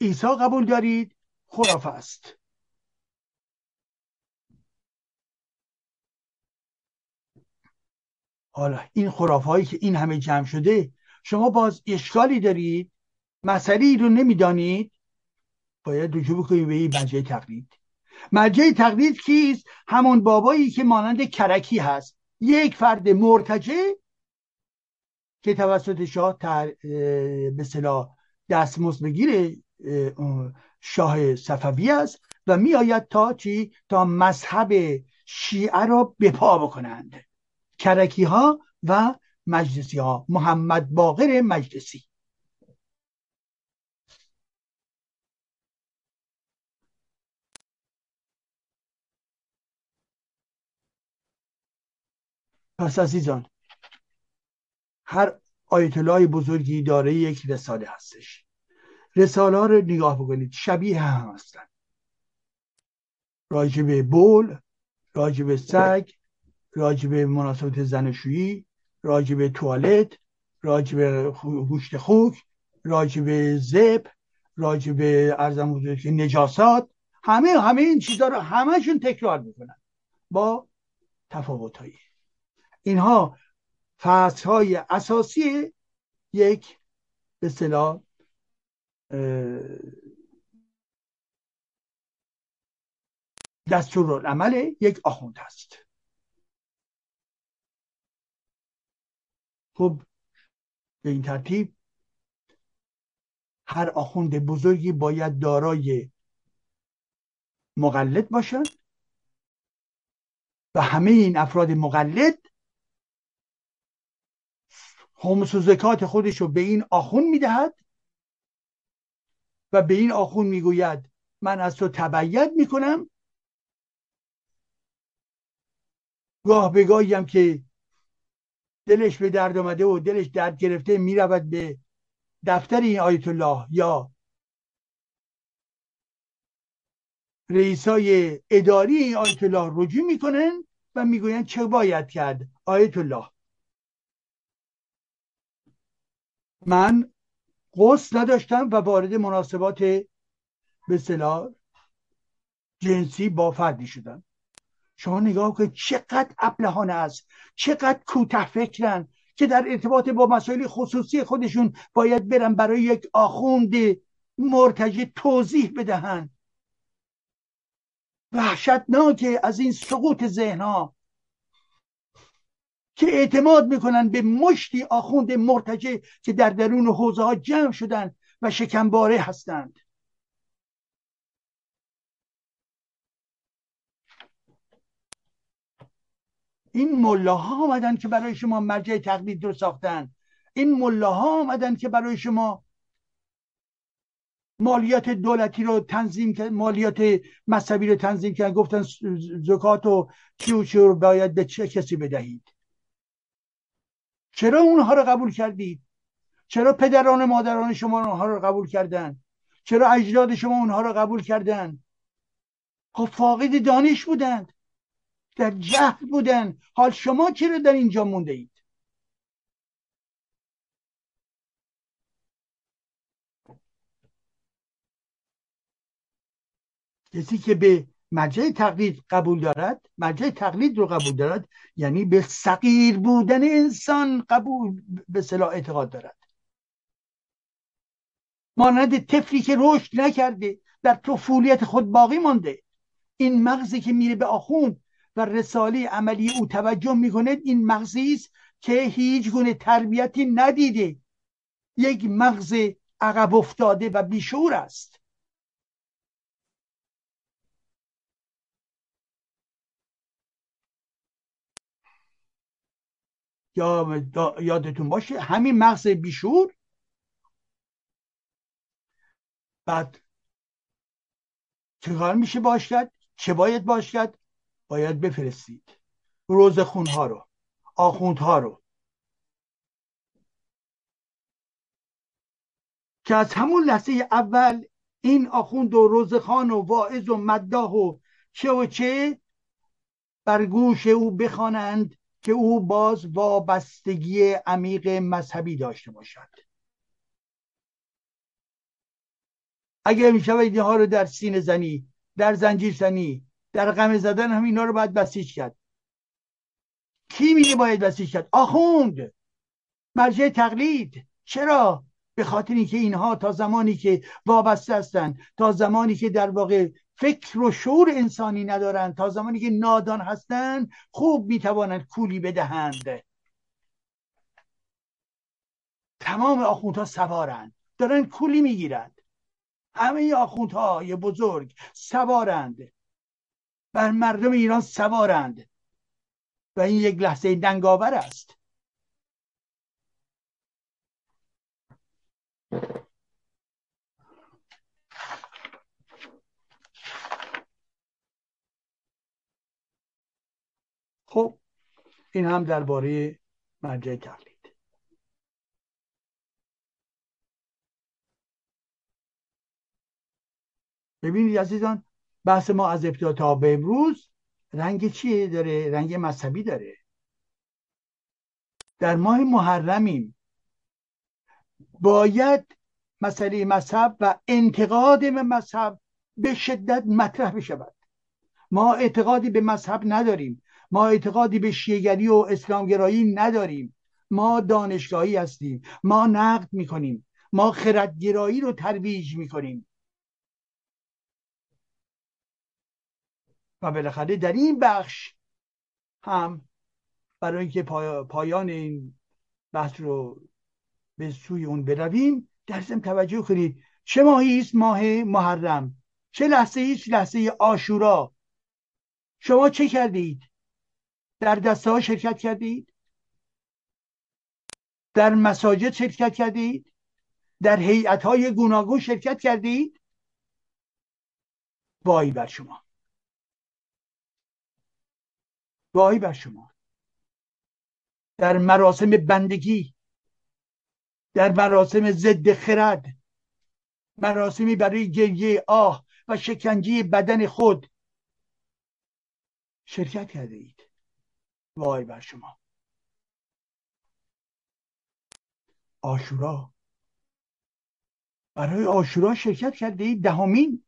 S1: عیسی قبول دارید خرافه است. حالا این خرافه هایی که این همه جمع شده شما باز اشکالی دارید؟ مسئله رو نمی‌دانید؟ باید رجوع بکنید به این مرجع تقلید. مرجع تقلید کیست؟ همون بابایی که مانند کرکی هست. یک فرد مرتجع که توسط شاه به صلاح دستمزد بگیر شاه صفوی است و میآید تا چی؟ تا مذهب شیعه را به پا بکنند. کرکی ها و مجلسی ها محمد باقر مجلسی. پس عزیزان هر آیت بزرگی داره یک رساله هستش. رساله ها رو نگاه بکنید. شبیه هم هستن. راجب بول راجب سگ راجب مناسبت زنشویی راجب توالت راجب گوشت خوک راجب زب راجب ارزم نجاسات همه همه این چیزها رو همهشون تکرار می‌کنن با تفاوت هایی اینها فصل های اساسی یک به صلاح دستور عمل یک آخوند هست خب به این ترتیب هر آخوند بزرگی باید دارای مقلد باشند و همه این افراد مقلد خمس و زکات خودش رو به این آخون می‌دهد و به این آخون می‌گوید من از تو تبعیت می‌کنم. گاه به هم که دلش به درد آمده و دلش درد گرفته می‌رود به دفتر این آیت الله یا رئیسای اداری این آیت الله رجوع می‌کنن و می‌گویند چه باید کرد آیت الله. من قصد نداشتم و وارد مناسبات به صلاح جنسی با فردی شدم. شما نگاه کنید چقدر ابلهانه است چقدر کوته فکرن که در ارتباط با مسائل خصوصی خودشون باید برن برای یک آخوند مرتجه توضیح بدهند. وحشتناکه از این سقوط ذهن ها که اعتماد می‌کنن به مشتی آخوند مرتجه که در درون حوزه ها جمع شدن و شکمباره هستند. این ملاها آمدن که برای شما مرجع تقلید رو ساختن. این ملاها آمدن که برای شما مالیات دولتی رو تنظیم مالیات مذهبی رو تنظیم کرد گفتن زکات و چی رو باید به چه کسی بدهید. چرا اونها رو قبول کردید؟ چرا پدران مادران شما اونها رو قبول کردن؟ چرا اجداد شما اونها رو قبول کردن؟ خب فاقد دانش بودند. در جهل بودن. حال شما چرا در اینجا مونده اید؟ کسی که به مرجع تقلید قبول دارد مرجع تقلید رو قبول دارد یعنی به صغیر بودن انسان قبول به صلاح اعتقاد دارد. مانند طفلی که رشد نکرده در طفولیت خود باقی مانده. این مغزی که میره به آخوند و رساله عملی او توجه می‌کنه این مغزی است که هیچ گونه تربیتی ندیده. یک مغز عقب افتاده و بیشور است. یا یادتون باشه همین مغز بیشور بعد چه میشه باش کرد چه باید باش کرد باید بفرستید. روز خونها رو آخوندها رو. که از همون لحظه اول این آخوند و روزخان و واعظ و مداح و چه و چه بر گوش او بخوانند که او باز وابستگی عمیق مذهبی داشته باشد. اگر می شود اینها رو در سینه زنی در زنجیر زنی در غم زدن هم اینا رو باید بسیج کرد. کی میگه باید بسیج کرد؟ آخوند. مرجع تقلید. چرا؟ به خاطر اینکه اینها تا زمانی که وابسته هستند تا زمانی که در واقع فکر و شعور انسانی ندارند تا زمانی که نادان هستند خوب می‌توانند کولی بدهند. تمام آخوندها سوارند دارن کولی می‌گیرند. همه آخوندهای بزرگ سوارند. بر مردم ایران سوارند و این یک لحظه دنگاور است. خب این هم درباره مرجع تقلید. ببینید عزیزان بحث ما از ابتدا تا به امروز رنگ چیه داره؟ رنگ مذهبی داره. در ماه محرمیم. باید مسئله مذهب و انتقاد مذهب به شدت مطرح بشود. ما اعتقادی به مذهب نداریم. ما اعتقادی به شیگری و اسلامگرایی نداریم. ما دانشگاهی هستیم. ما نقد می‌کنیم. ما خردگرایی رو ترویج می‌کنیم. و بالاخره در این بخش هم برای اینکه پایان این بحث رو به سوی اون برویم در توجه کنید چه ماهی است ماه محرم؟ چه لحظه است لحظه آشورا؟ شما چه کردید؟ در دسته ها شرکت کردید؟ در مساجد شرکت کردید؟ در هیئت های گوناگون شرکت کردید؟ وای بر شما. وای بر شما در مراسم بندگی در مراسم ضد خرد مراسمی برای گریه آه و شکنجه بدن خود. شرکت کرده اید. وای بر شما. آشورا. برای آشورا شرکت کرده اید. دهمین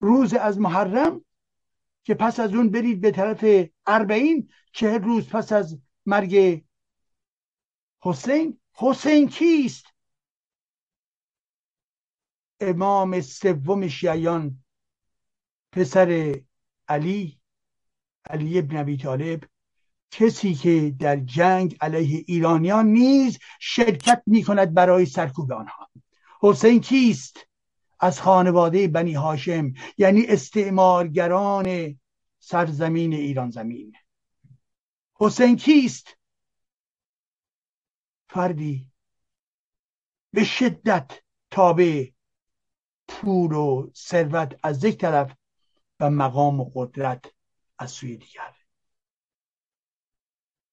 S1: روز از محرم که پس از اون برید به طرف اربعین چهر روز پس از مرگ حسین. حسین کیست؟ امام سوم شیعیان پسر علی علی ابن ابی طالب کسی که در جنگ علیه ایرانیان نیز شرکت می کند برای سرکوب آنها. حسین کیست؟ از خانواده بنی هاشم یعنی استعمارگران سرزمین ایران زمین. حسین کیست؟ فردی. به شدت تابع پول و ثروت از یک طرف و مقام و قدرت از سوی دیگر.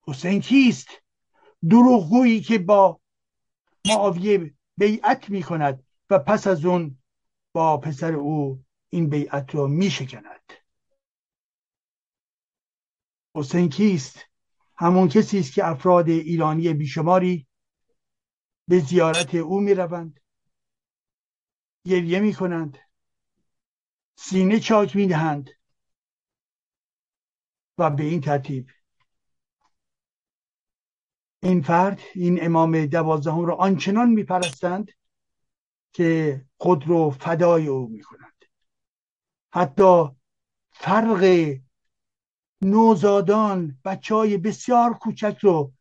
S1: حسین کیست؟ دروغگویی که با معاویه بیعت می کند و پس از اون با پسر او این بیعت رو می شکند حسین کیست؟ همون کسی است که افراد ایرانی بیشماری به زیارت او می روند گریه می کنند سینه چاک می دهند و به این ترتیب. این فرد این امام دوازدهم رو آنچنان میپرستند که خود رو فدای او می‌کنند حتی فرق نوزادان بچه های بسیار کوچک رو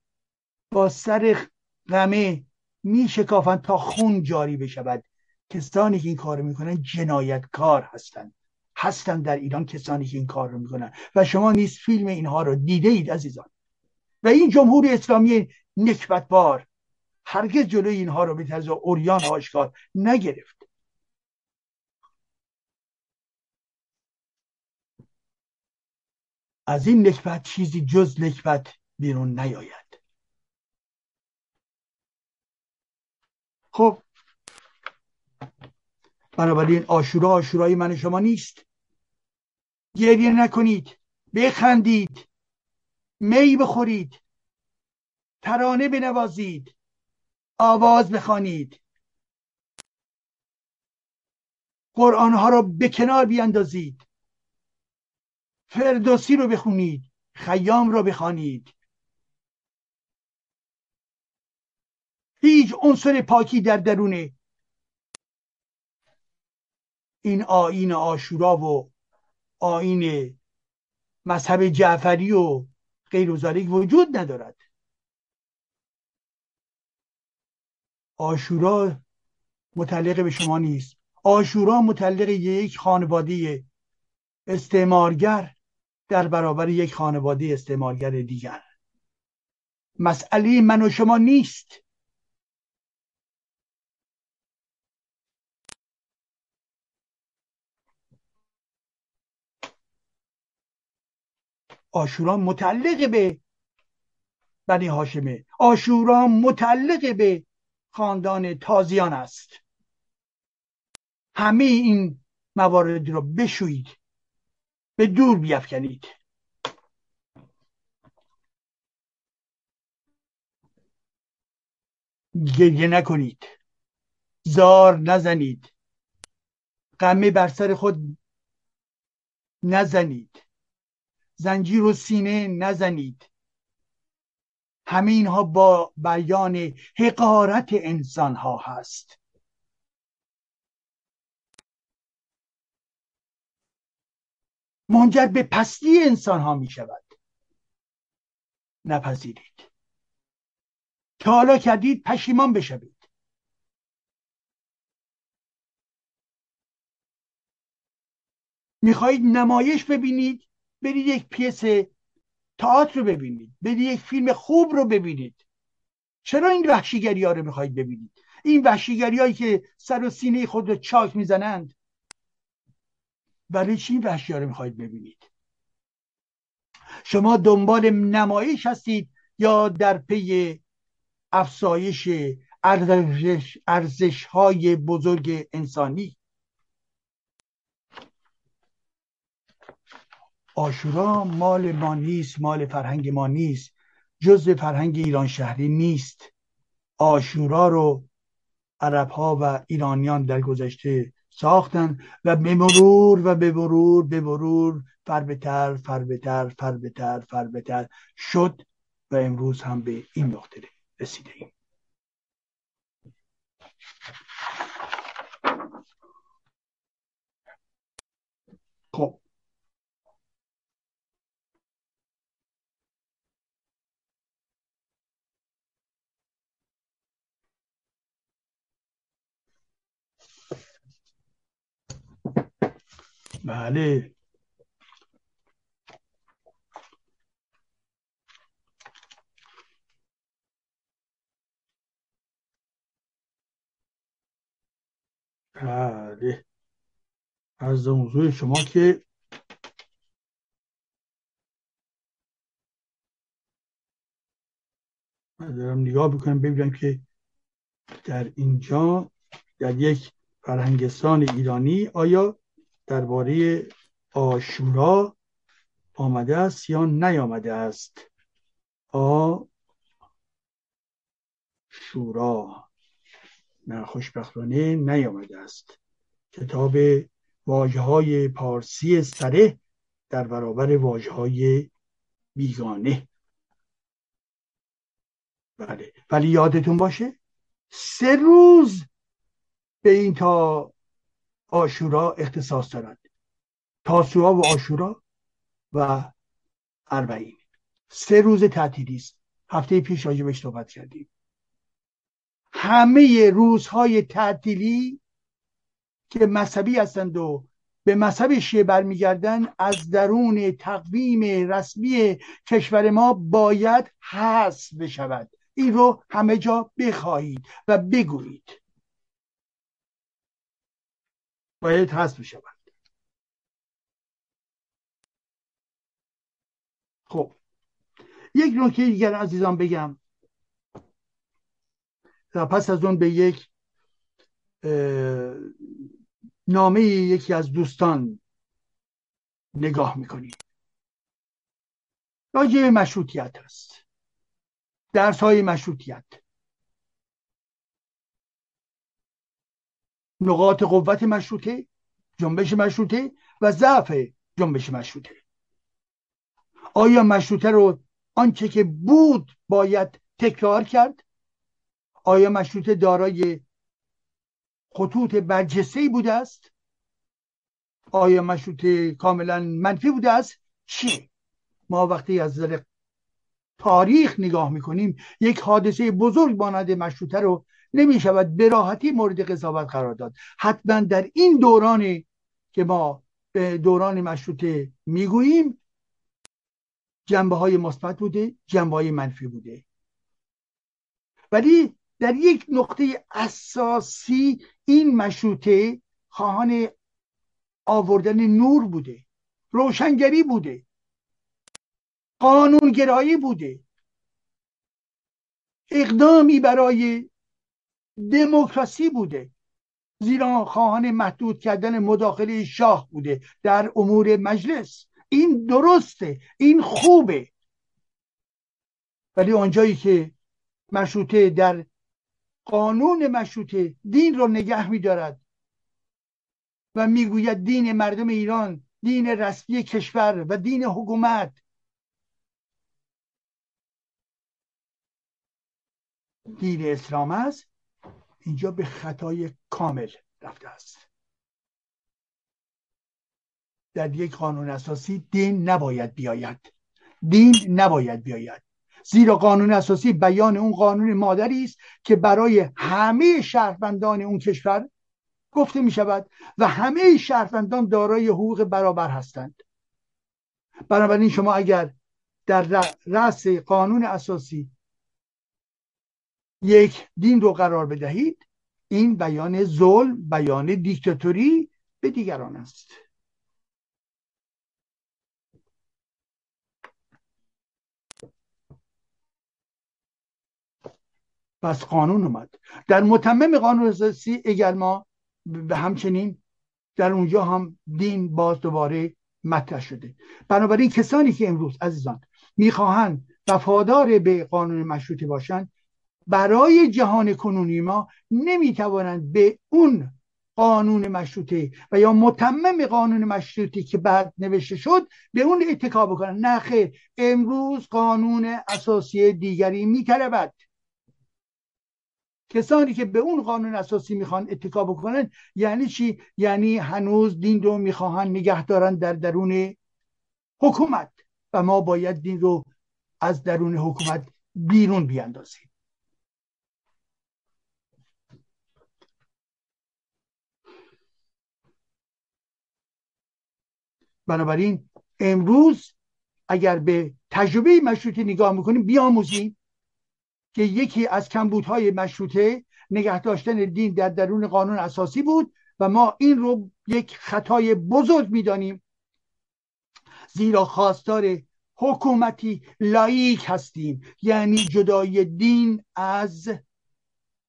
S1: با سر غمه می شکافند تا خون جاری بشود. کسانی که این کار می‌کنن جنایتکار هستند. هستند در ایران کسانی که این کار رو می‌کنن. و شما نیست فیلم اینها رو دیده اید عزیزان. و این جمهوری اسلامی نکبتبار هرگز جلوی اینها رو به طرز اوریان آشکار نگرفت. از این نکبت چیزی جز نکبت بیرون نیاید. خب بنابراین آشورا آشورای من شما نیست. گریه نکنید بخندید می بخورید ترانه بنوازید. آواز بخوانید. قرآن ها رو به کنار بیاندازید. فردوسی رو بخونید. خیام رو بخوانید. هیچ عنصر پاکی در درون این آین آشورا و آین مذهب جعفری و غیر وجود ندارد. آشورا متعلق به شما نیست. آشورا متعلق یک خانواده استعمارگر در برابر یک خانواده استعمارگر دیگر. مسئله من و شما نیست. آشورا متعلق به بنی هاشمه آشورا متعلق به خاندان تازیان است. همه این موارد را بشویید. به دور بیافکنید گریه نکنید. زار نزنید. قمه بر سر خود نزنید. زنجیر و سینه نزنید. همه اینها با بیان حقارت انسان ها هست. منجر به پستی انسان ها می شود نپذیرید. تا حالا کردید پشیمان بشوید. می‌خواهید نمایش ببینید برید یک پیس تئاتر رو ببینید. برید یک فیلم خوب رو ببینید. چرا این وحشیگری ها رو می‌خواهید ببینید؟ این وحشیگری هایی که سر و سینه خود رو چاک می‌زنند. برای چی این وحشی ها رو می‌خواهید ببینید؟ شما دنبال نمایش هستید یا در پی افزایش ارزش, ارزش های بزرگ انسانی؟ آشورا مال ما نیست مال فرهنگ ما نیست. جز فرهنگ ایران شهری نیست. آشورا رو عرب ها و ایرانیان در گذشته ساختن و به مرور و به مرور به مرور فربتر فربتر فربتر فربتر شد و امروز هم به این نقطه رسیده ایم خب بله. بله. از موضوع شما که من دارم نگاه بکنم ببینم که در اینجا در یک فرهنگستان ایرانی آیا درباره آشورا آمده است یا نیامده است؟ آ شورا نه خوشبختانه نیامده است. کتاب واجه های پارسی سره در برابر واجه های بیگانه. بله. ولی یادتون باشه سه روز به این تا آشورا اختصاص دارد تاسوعا و آشورا و اربعین. سه روز تعطیلی است. هفته پیش راجبش صحبت کردیم. همه روزهای تعطیلی که مذهبی هستند و به مذهب شیعه برمیگردن از درون تقویم رسمی کشور ما باید حذف بشود این رو همه جا بخواهید و بگویید. باید حذف بشود خب. یک نکته دیگر عزیزان بگم. و پس از اون به یک نامه یکی از دوستان نگاه می‌کنیم. راجع مشروطیت است. درس های مشروطیت. نقاط قوت مشروطه جنبش مشروطه و ضعف جنبش مشروطه. آیا مشروطه رو آنچه که بود باید تکرار کرد؟ آیا مشروطه دارای خطوط برجسته بوده است؟ آیا مشروطه کاملا منفی بوده است؟ چی ما وقتی از نظر تاریخ نگاه می‌کنیم یک حادثه بزرگ مانند مشروطه رو نمی شود به راحتی مورد قضاوت قرار داد. حتما در این دورانی که ما به دوران مشروطه می‌گوییم جنبه های مثبت بوده جنبه های منفی بوده. ولی در یک نقطه اساسی این مشروطه خواهان آوردن نور بوده روشنگری بوده قانونگرایی بوده. اقدامی برای دموکراسی بوده. زیرا خواهان محدود کردن مداخله شاه بوده در امور مجلس. این درسته. این خوبه. ولی آنجایی که مشروطه در قانون مشروطه دین رو نگه میدارد و می‌گوید دین مردم ایران دین رسمی کشور و دین حکومت دین اسلام است اینجا به خطای کامل رفته است. در یک قانون اساسی دین نباید بیاید. دین نباید بیاید. زیرا قانون اساسی بیان اون قانون مادری است که برای همه شهروندان اون کشور گفته می شود و همه شهروندان دارای حقوق برابر هستند. بنابراین شما اگر در رأس قانون اساسی یک دین رو قرار بدهید این بیان ظلم بیان دیکتاتوری به دیگران است. پس قانون اومد. در متمم قانون اساسی ما به همچنین در اونجا هم دین باز دوباره مطرح شده. بنابراین کسانی که امروز عزیزان می‌خواهند وفادار به قانون مشروطه باشند برای جهان کنونی ما نمی‌توانند به اون قانون مشروطه و یا متمم قانون مشروطه که بعد نوشته شد به اون اتکا بکنن نه خیر امروز قانون اساسی دیگری میطلبد. کسانی که به اون قانون اساسی می‌خوان اتکا بکنن یعنی چی؟ یعنی هنوز دین رو می‌خواهند نگه دارن در درون حکومت و ما باید دین رو از درون حکومت بیرون بیاندازیم. بنابراین امروز اگر به تجربه مشروطه نگاه می‌کنیم بیاموزیم که یکی از کمبودهای مشروطه نگه داشتن دین در درون قانون اساسی بود و ما این رو یک خطای بزرگ می‌دانیم. زیرا خواستار حکومتی لایک هستیم. یعنی جدای دین از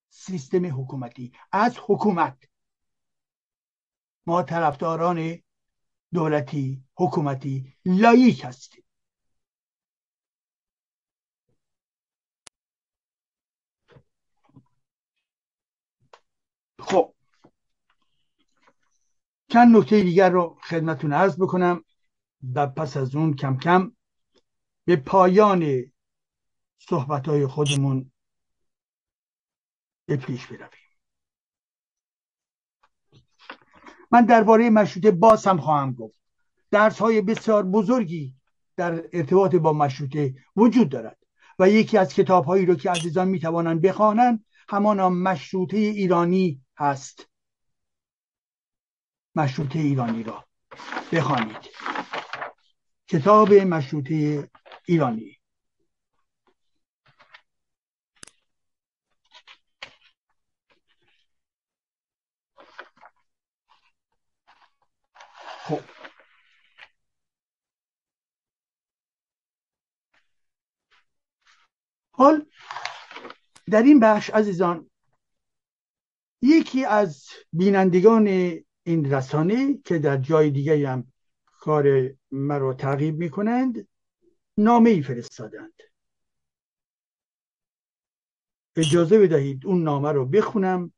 S1: سیستم حکومتی از حکومت. ما طرفداران دولتی حکومتی لایک هستیم. خب. چند نکته دیگر رو خدمتون عرض بکنم و پس از اون کم کم به پایان صحبت های خودمون به پیش برویم. من درباره مشروطه باز هم خواهم گفت. درس های بسیار بزرگی در ارتباط با مشروطه وجود دارد و یکی از کتاب هایی رو که عزیزان می توانند بخوانند همانا مشروطه ایرانی هست. مشروطه ایرانی را بخوانید. کتاب مشروطه ایرانی. حال در این بخش عزیزان یکی از بینندگان این رسانه که در جای دیگه هم کار مرا تعقیب می کنند نامه ای فرستادند. اجازه بدهید اون نامه رو بخونم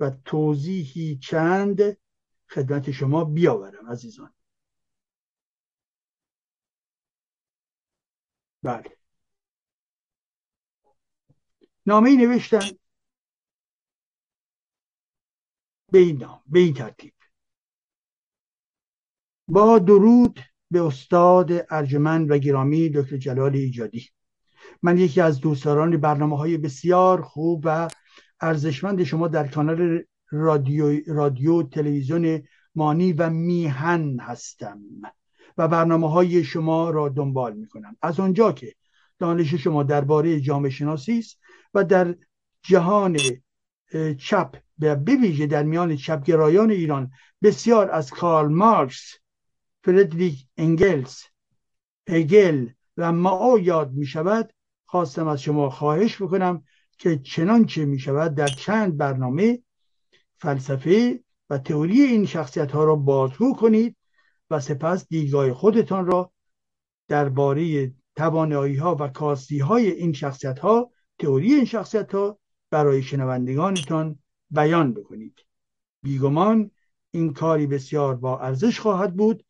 S1: و توضیحی چند خدمت شما بیاورم عزیزان. بله. نامه نوشتن؟ به این نام به این ترتیب. با درود به استاد ارجمند و گرامی دکتر جلال ایجادی. من یکی از دوستداران برنامه های بسیار خوب و ارزشمند شما در کانال رادیو, رادیو تلویزیون مانی و میهن هستم و برنامه های شما را دنبال می کنم از آنجا که دانش شما درباره جامعه شناسی است و در جهان چپ و بویژه در میان چپگرایان ایران بسیار از کارل مارکس فردریک انگلز هگل و ماو یاد می شود خواستم از شما خواهش بکنم که چنانچه می شود در چند برنامه فلسفه و تئوری این شخصیت ها را بازگو کنید و سپس دیدگاه خودتان را درباره توانایی ها و کاستی های این شخصیت ها تئوری این شخصیت ها برای شنوندگانتان بیان بکنید. بیگمان این کاری بسیار با ارزش خواهد بود.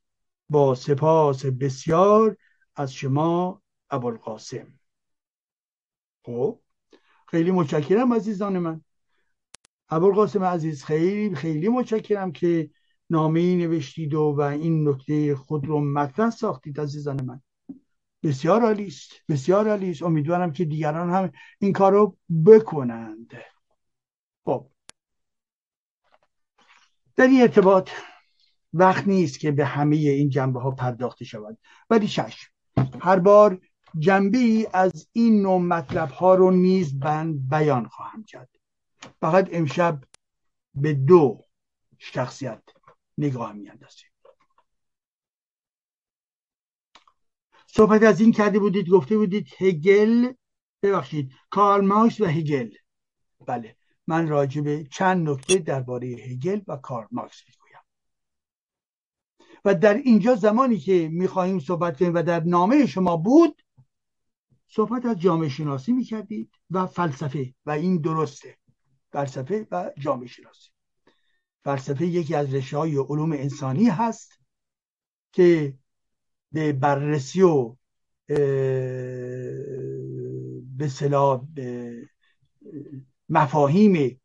S1: با سپاس بسیار از شما ابوالقاسم. خب خیلی متشکرم عزیزان من. ابوالقاسم عزیز خیلی خیلی متشکرم که نامه نوشتید و, و این نکته خود رو مطرح ساختید عزیزان من. بسیار عالی است بسیار عالی است. امیدوارم که دیگران هم این کار رو بکنند. خب. در این ارتباط وقت نیست که به همه این جنبه ها پرداخته شود. ولی چشم هر بار جنبه از این نوع مطلب ها رو نیز بند بیان خواهم کرد. فقط امشب به دو شخصیت نگاه میاندازیم. صحبت از این کرده بودید گفته بودید هگل ببخشید کارل مارکس و هگل. بله من راجع به چند نکته درباره هگل و کارل مارکس می‌گویم. و در اینجا زمانی که می‌خواهیم صحبت کنیم و در نامه شما بود صحبت از جامعه شناسی می‌کردید و فلسفه و این درسته. فلسفه و جامعه شناسی. فلسفه یکی از رشته های علوم انسانی هست که به بررسی و به مفاهیم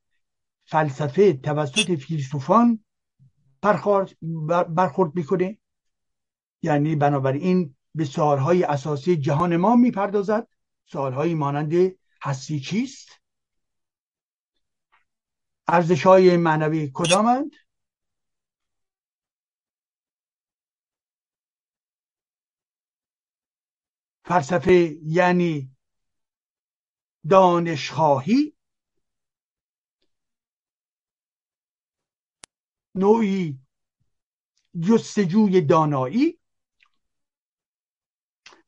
S1: فلسفه توسط فیلسوفان برخورد می‌کنه. یعنی بنابراین به سوالهای اساسی جهان ما می‌پردازد. سوالهایی مانند هستی چیست؟ ارزش های معنوی کدامند؟ فلسفه یعنی دانشخواهی؟ نوعی جستجوی دانایی؟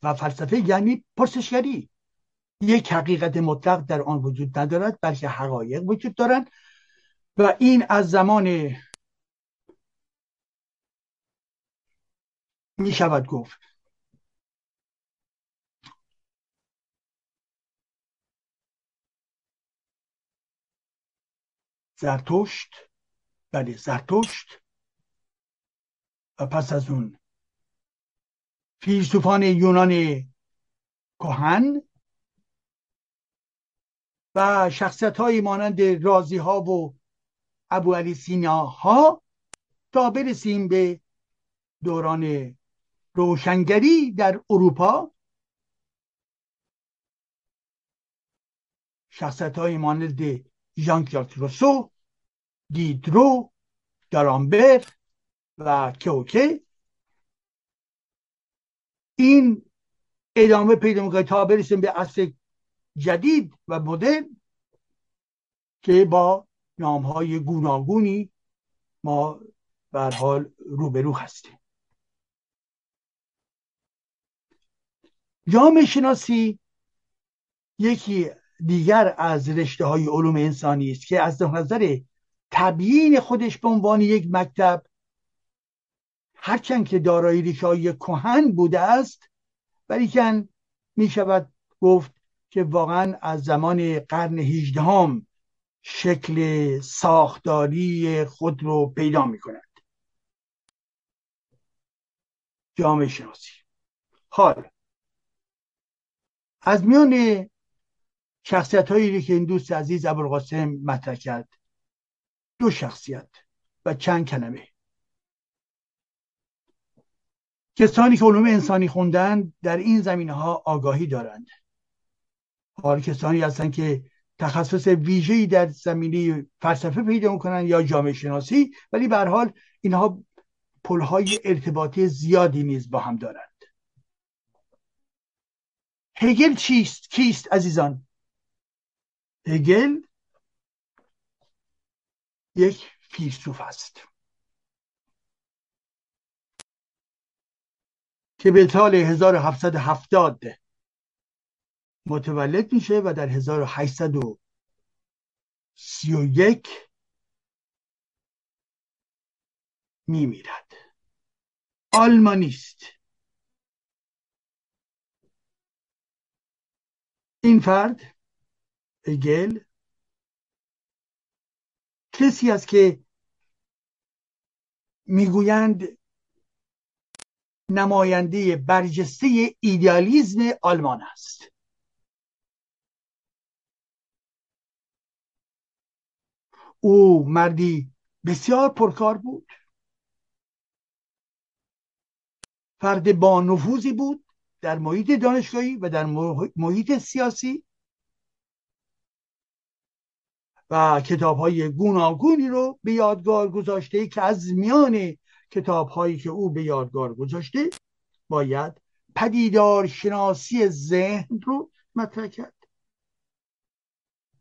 S1: و فلسفه یعنی پرسشگری؟ یک حقیقت مطلق در آن وجود ندارد بلکه حقایق وجود دارند و این از زمان می شود گفت. زرتشت بله زرتشت. و پس از اون فیلسوفان یونان کهن و شخصیت های مانند رازی ها و ابو علی سینا ها تا برسیم به دوران روشنگری در اروپا. شخصیت های مانند ژان روسو دیدرو دارامبر و کوکه این ادامه پیدا می‌کنه تا برسیم به عصر جدید و مدرن که با نام های گوناگونی ما بر حال روبرو هستیم. جامعه شناسی یکی دیگر از رشته های علوم انسانی است که از نظر تبیین خودش به عنوان یک مکتب هرچند که دارای ریشه کهن بوده است ولیکن می شود گفت که واقعا از زمان قرن هیجدهم شکل ساختاری خود رو پیدا می کند جامعه شناسی. حال. از میان شخصیت هایی که این دوست عزیز ابوالقاسم مطرح کرد دو شخصیت و چند کلمه. کسانی که علوم انسانی خوندن در این زمینه ها آگاهی دارند. حال کسانی هستند که تخصص ویژه‌ای در زمینه فلسفه پیدا می‌کنن یا جامعه شناسی ولی به حال اینها پلهای ارتباطی زیادی نیز با هم دارند. هگل چیست؟ کیست عزیزان؟ هگل یک فیلسوف است. که به سال 1770 متولد میشه و در 1831 میمیرد. آلمانیست این فرد اگل کسی است که می‌گویند نماینده برجسته ایدئالیزم آلمان است. او مردی بسیار پرکار بود. فرد با نفوذی بود در محیط دانشگاهی و در محیط سیاسی. و کتاب های گوناگونی رو به یادگار گذاشته که از میان کتاب هایی که او به یادگار گذاشته باید پدیدار شناسی ذهن رو مطرح کرد.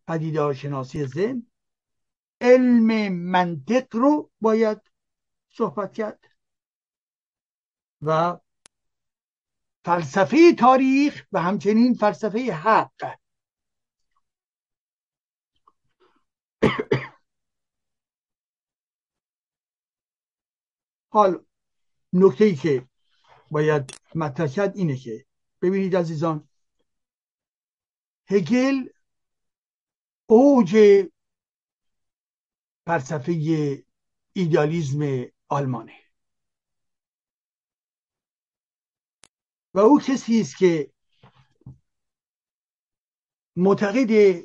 S1: پدیدار شناسی ذهن علم منطق رو باید صحبت کرد. و فلسفه تاریخ و همچنین فلسفه حق. حال نکته ای که باید مطرح کرد اینه که ببینید عزیزان هگل اوج فلسفه ایدالیزم آلمانه. و او کسی است که معتقد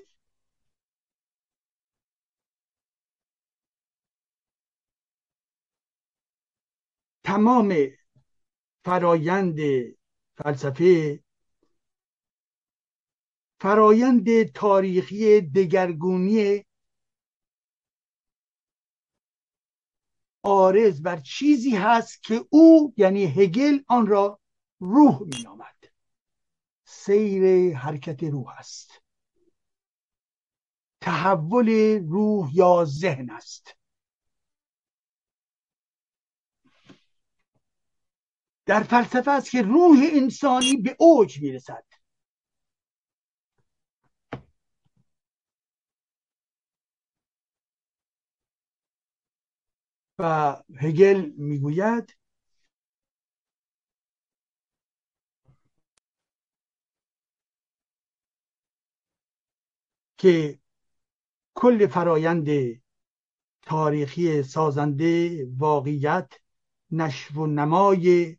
S1: تمام فرایند فلسفه فرایند تاریخی دگرگونی آرز بر چیزی هست که او یعنی هگل آن را روح مینامد. سیر حرکت روح است. تحول روح یا ذهن است. در فلسفه است که روح انسانی به اوج می‌رسد. و هگل می‌گوید که کل فرایند تاریخی سازنده واقعیت نشو و نمای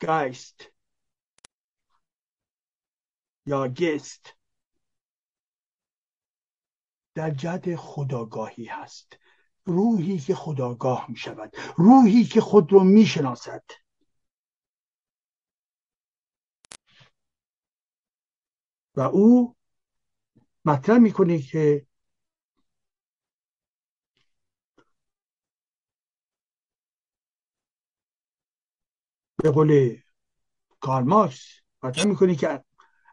S1: گایست یا گست در جهت خداگاهی هست. روحی که خداگاه می شود روحی که خود رو می شناسد و او مطرح می‌کنه که به قول کارل مارکس مطرح می‌کنه که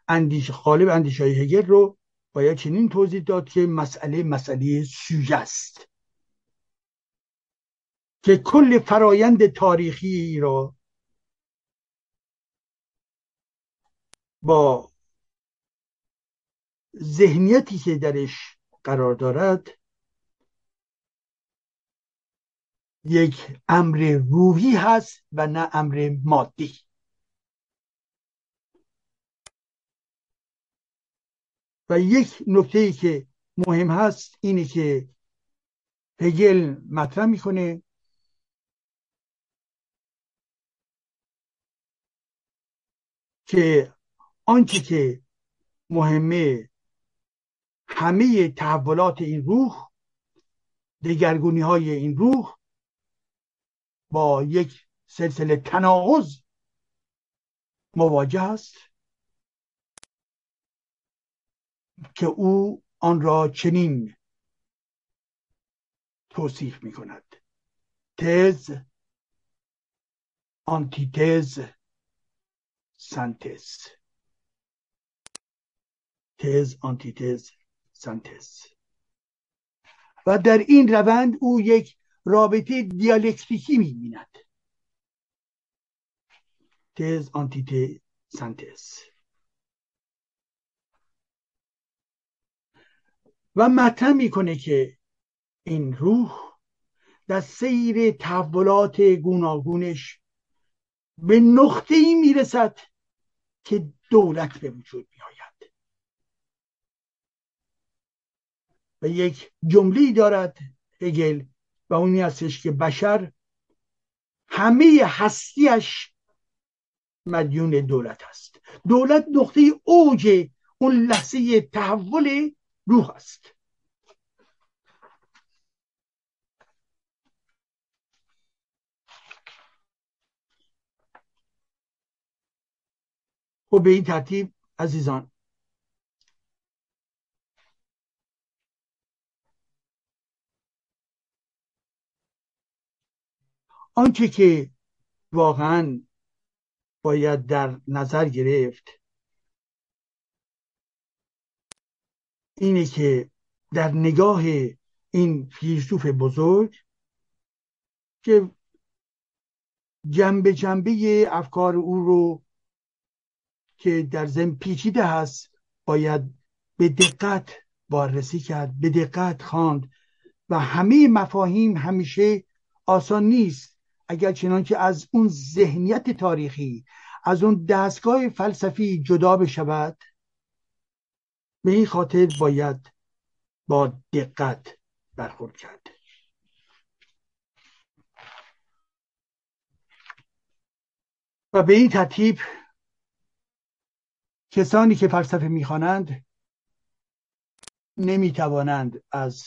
S1: اندیش غالب اندیش های هگل رو باید چنین توضیح داد که مسئله مسئله سوژه است. که کل فرایند تاریخی را با ذهنیتی که درش قرار دارد یک امر روحی هست و نه امر مادی. و یک نکته که مهم هست اینه که هگل مطرح می‌کنه که آنچه که مهمه همه تحولات این روح دگرگونی های این روح با یک سلسله تناقض مواجه است که او آن را چنین توصیف می کند تز آنتیتز سنتز تز آنتیتز سنتز و در این روند او یک رابطه دیالکتیکی می‌بیند. تز آنتیته سنتز و مطرح می‌کنه که این روح در سیر تحولات گوناگونش به نقطه ای می‌رسد که دولت به وجود میآید و یک جمله دارد هگل و اونی هستش که بشر همه هستیش مدیون دولت است. دولت نقطه اوج اون لحظه تحول روح است. خب به این ترتیب عزیزان. آنچه که واقعا باید در نظر گرفت اینه که در نگاه این فیلسوف بزرگ که جنبه جنبه افکار او رو که در زم پیچیده هست باید به دقت بررسی کرد به دقت خواند و همه مفاهیم همیشه آسان نیست. اگر چنانکه از اون ذهنیت تاریخی از اون دستگاه فلسفی جدا بشود به این خاطر باید با دقت برخورد کرد. و به این ترتیب کسانی که فلسفه می‌خوانند نمی‌توانند از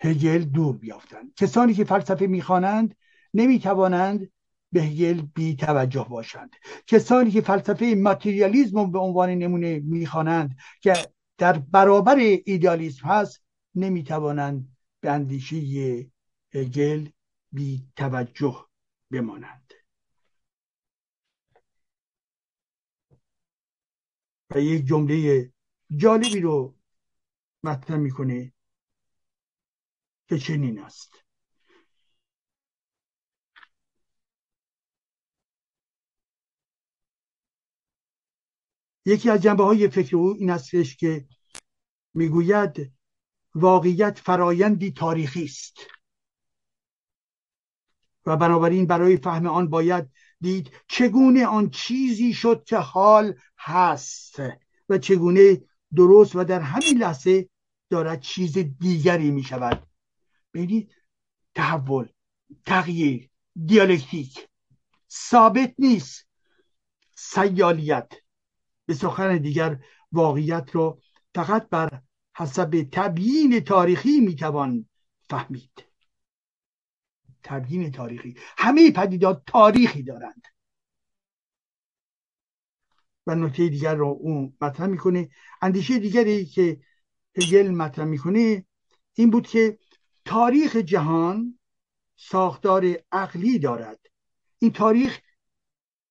S1: هگل دور بیافتند. کسانی که فلسفه می‌خوانند نمی‌توانند به هگل بی توجه باشند. کسانی که فلسفه ماتریالیزم به عنوان نمونه می‌خوانند که در برابر ایدالیسم هست نمی‌توانند به اندیشه هگل بی توجه بمانند. و یک جمله جالبی رو مطرح می‌کنه که چنین است. یکی از جنبه های فکر او این استش که می‌گوید واقعیت فرایندی تاریخی است. و بنابراین برای فهم آن باید دید چگونه آن چیزی شد که حال هست و چگونه درست و در همین لحظه دارد چیز دیگری می شود ببینید تحول تغییر دیالکتیک ثابت نیست. سیالیت به سخن دیگر واقعیت رو فقط بر حسب تبیین تاریخی می‌توان فهمید. تبیین تاریخی. همه پدیدات تاریخی دارند. و نکته دیگر رو اون مطرح می‌کنه. اندیشه دیگری که هگل مطرح می‌کنه این بود که تاریخ جهان ساختار عقلی دارد. این تاریخ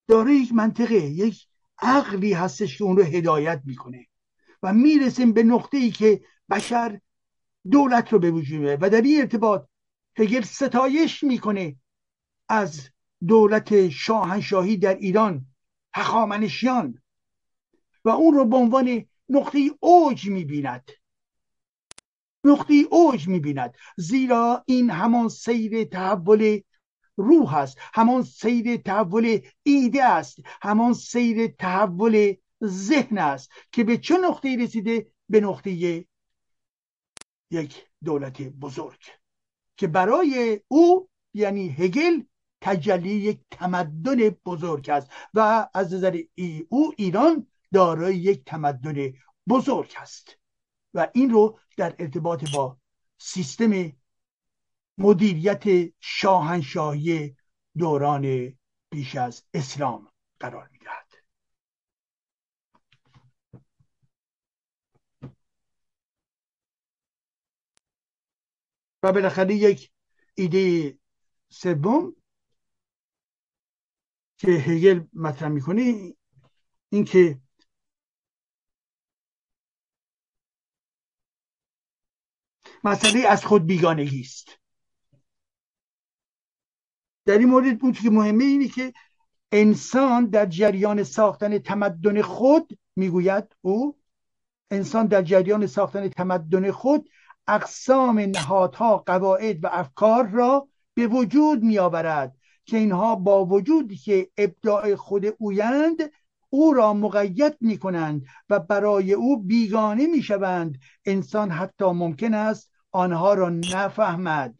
S1: داره یک منطقه یک عقلی هستش که اون رو هدایت می‌کنه. و می‌رسیم به نقطه ای که بشر دولت رو به وجود و در این ارتباط هگل ستایش می‌کنه از دولت شاهنشاهی در ایران هخامنشیان. و اون رو به عنوان نقطه اوج می‌بیند. نقطه اوج می‌بیند. زیرا این همان سیر تحول روح است. همان سیر تحول ایده است. همان سیر تحول ذهن است که به چه نقطه رسیده؟ به نقطه یک دولت بزرگ. که برای او یعنی هگل تجلی یک تمدن بزرگ است و از نظر ای او ایران دارای یک تمدن بزرگ است. و این رو در ارتباط با سیستم مدیریت شاهنشاهی دوران پیش از اسلام قرار می‌دهد و بالاخره یک ایده سوم که هگل مطرح می‌کنه اینکه مسئله از خود بیگانگی است. در این مورد اون که مهمه اینه که انسان در جریان ساختن تمدن خود می‌گوید او انسان در جریان ساختن تمدن خود اقسام نهادها قواعد و افکار را به وجود میآورد که اینها با وجودی که ابداع خود اویند او را مقید می کنند و برای او بیگانه می شوند انسان حتی ممکن است آنها را نفهمد.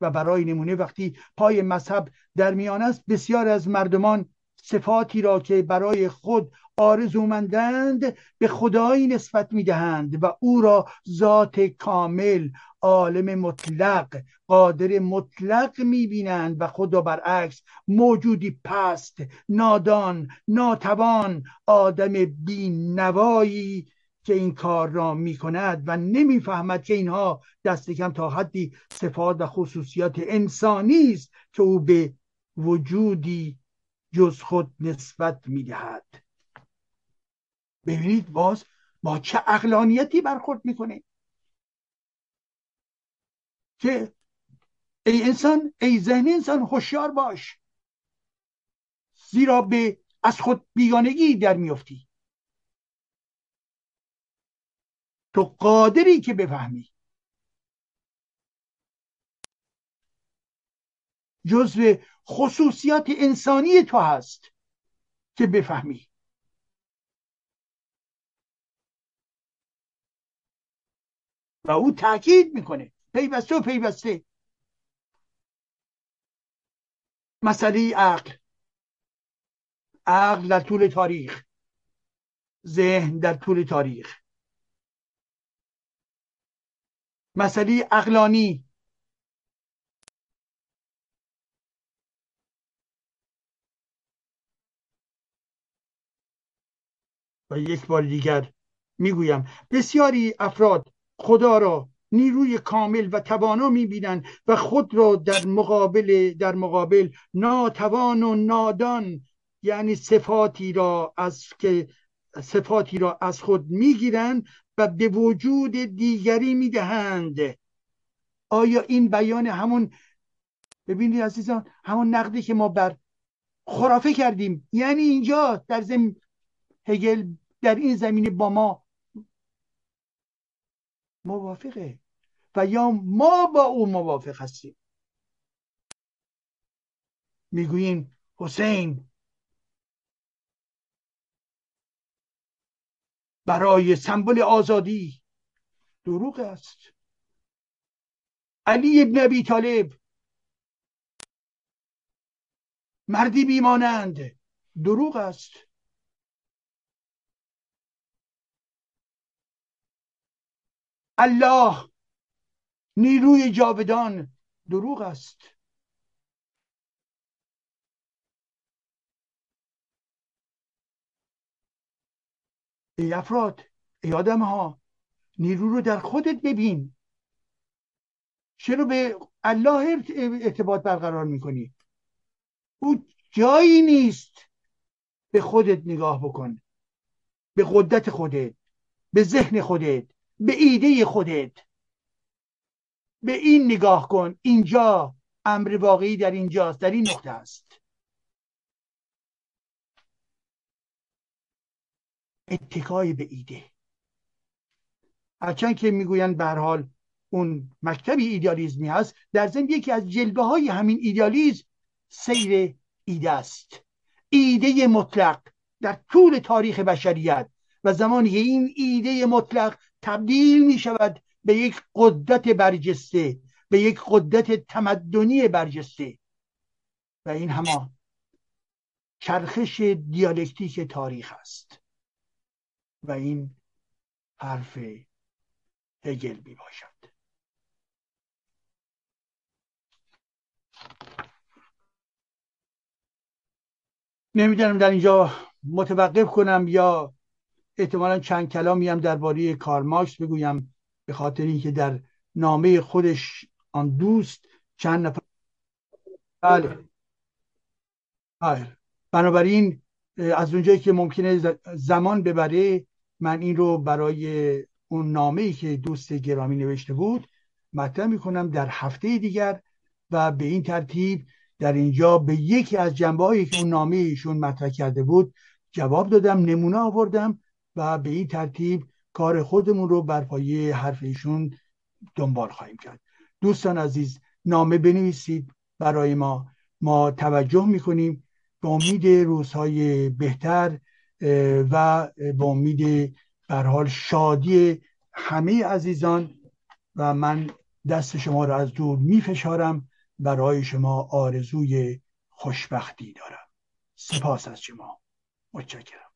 S1: و برای نمونه وقتی پای مذهب در میان است بسیار از مردمان صفاتی را که برای خود آرزومندند به خدایی نسبت می‌دهند و او را ذات کامل عالم مطلق قادر مطلق می‌بینند و خود را برعکس موجودی پست نادان ناتوان آدم بینوایی که این کار را می کند و نمی‌فهمد که اینها دست کم تا حدی صفات و خصوصیات انسانی است که او به وجودی جز خود نسبت می‌دهد. ببینید باز با چه اقلانیتی برخورد می‌کنه. که ای انسان ای ذهن انسان هوشیار باش. زیرا به از خود بیگانگی در میفتی تو قادری که بفهمی. جزو خصوصیات انسانی تو هست که بفهمی. و او تاکید می‌کنه. پیوسته و پیوسته. مسئله عقل. عقل در طول تاریخ. ذهن در طول تاریخ. مسئله اقلانی و یک بار دیگر می‌گویم بسیاری افراد خدا را نیروی کامل و توانا می‌بینند و خود را در مقابل در مقابل ناتوان و نادان یعنی صفاتی را از که صفاتی را از خود می‌گیرند و به وجود دیگری می‌دهند. آیا این بیان همون ببینید عزیزان همون نقدی که ما بر خرافه کردیم. یعنی اینجا در زم هگل در این زمینه با ما موافقه. و یا ما با او موافق هستیم. می‌گوییم حسین برای سمبل آزادی دروغ است. علی ابن ابی طالب مردی بیمانند. دروغ است. الله نیروی جاودان دروغ است. ای افراد ای آدم ها نیرو رو در خودت ببین. چرا به الله ارتباط برقرار می‌کنی؟ او جایی نیست. به خودت نگاه بکن. به قدرت خودت به ذهن خودت. به ایده خودت. به این نگاه کن. اینجا امر واقعی در اینجاست در این نقطه است. اتکای به ایده. هرچند که می‌گویند به حال اون مکتبی ایدالیزمی هست در ضمن یکی از جلبه های همین ایدالیزم سیر ایده است. ایده مطلق در طول تاریخ بشریت و زمانی که این ایده مطلق تبدیل می شود به یک قدرت برجسته به یک قدرت تمدنی برجسته. و این همان چرخش دیالکتیک تاریخ است. و این حرف هگل می باشد نمی‌دونم در اینجا متوقف کنم یا احتمالا چند کلامی هم درباره کارماکس بگویم به خاطر اینکه در نامه خودش آن دوست چند نفر بله. بله. بنابراین از اونجایی که ممکنه زمان ببره من این رو برای اون نامه ای که دوست گرامی نوشته بود مطرح می‌کنم در هفته دیگر و به این ترتیب در اینجا به یکی از جنبه هایی که اون نامه ایشون مطرح کرده بود جواب دادم نمونه آوردم و به این ترتیب کار خودمون رو بر پایه حرف ایشون دنبال خواهیم کرد. دوستان عزیز نامه بنویسید برای ما. ما توجه می‌کنیم به امید روزهای بهتر و به امید حال شادی همه عزیزان. و من دست شما را از دور می فشارم برای شما آرزوی خوشبختی دارم. سپاس از شما. متشکرم.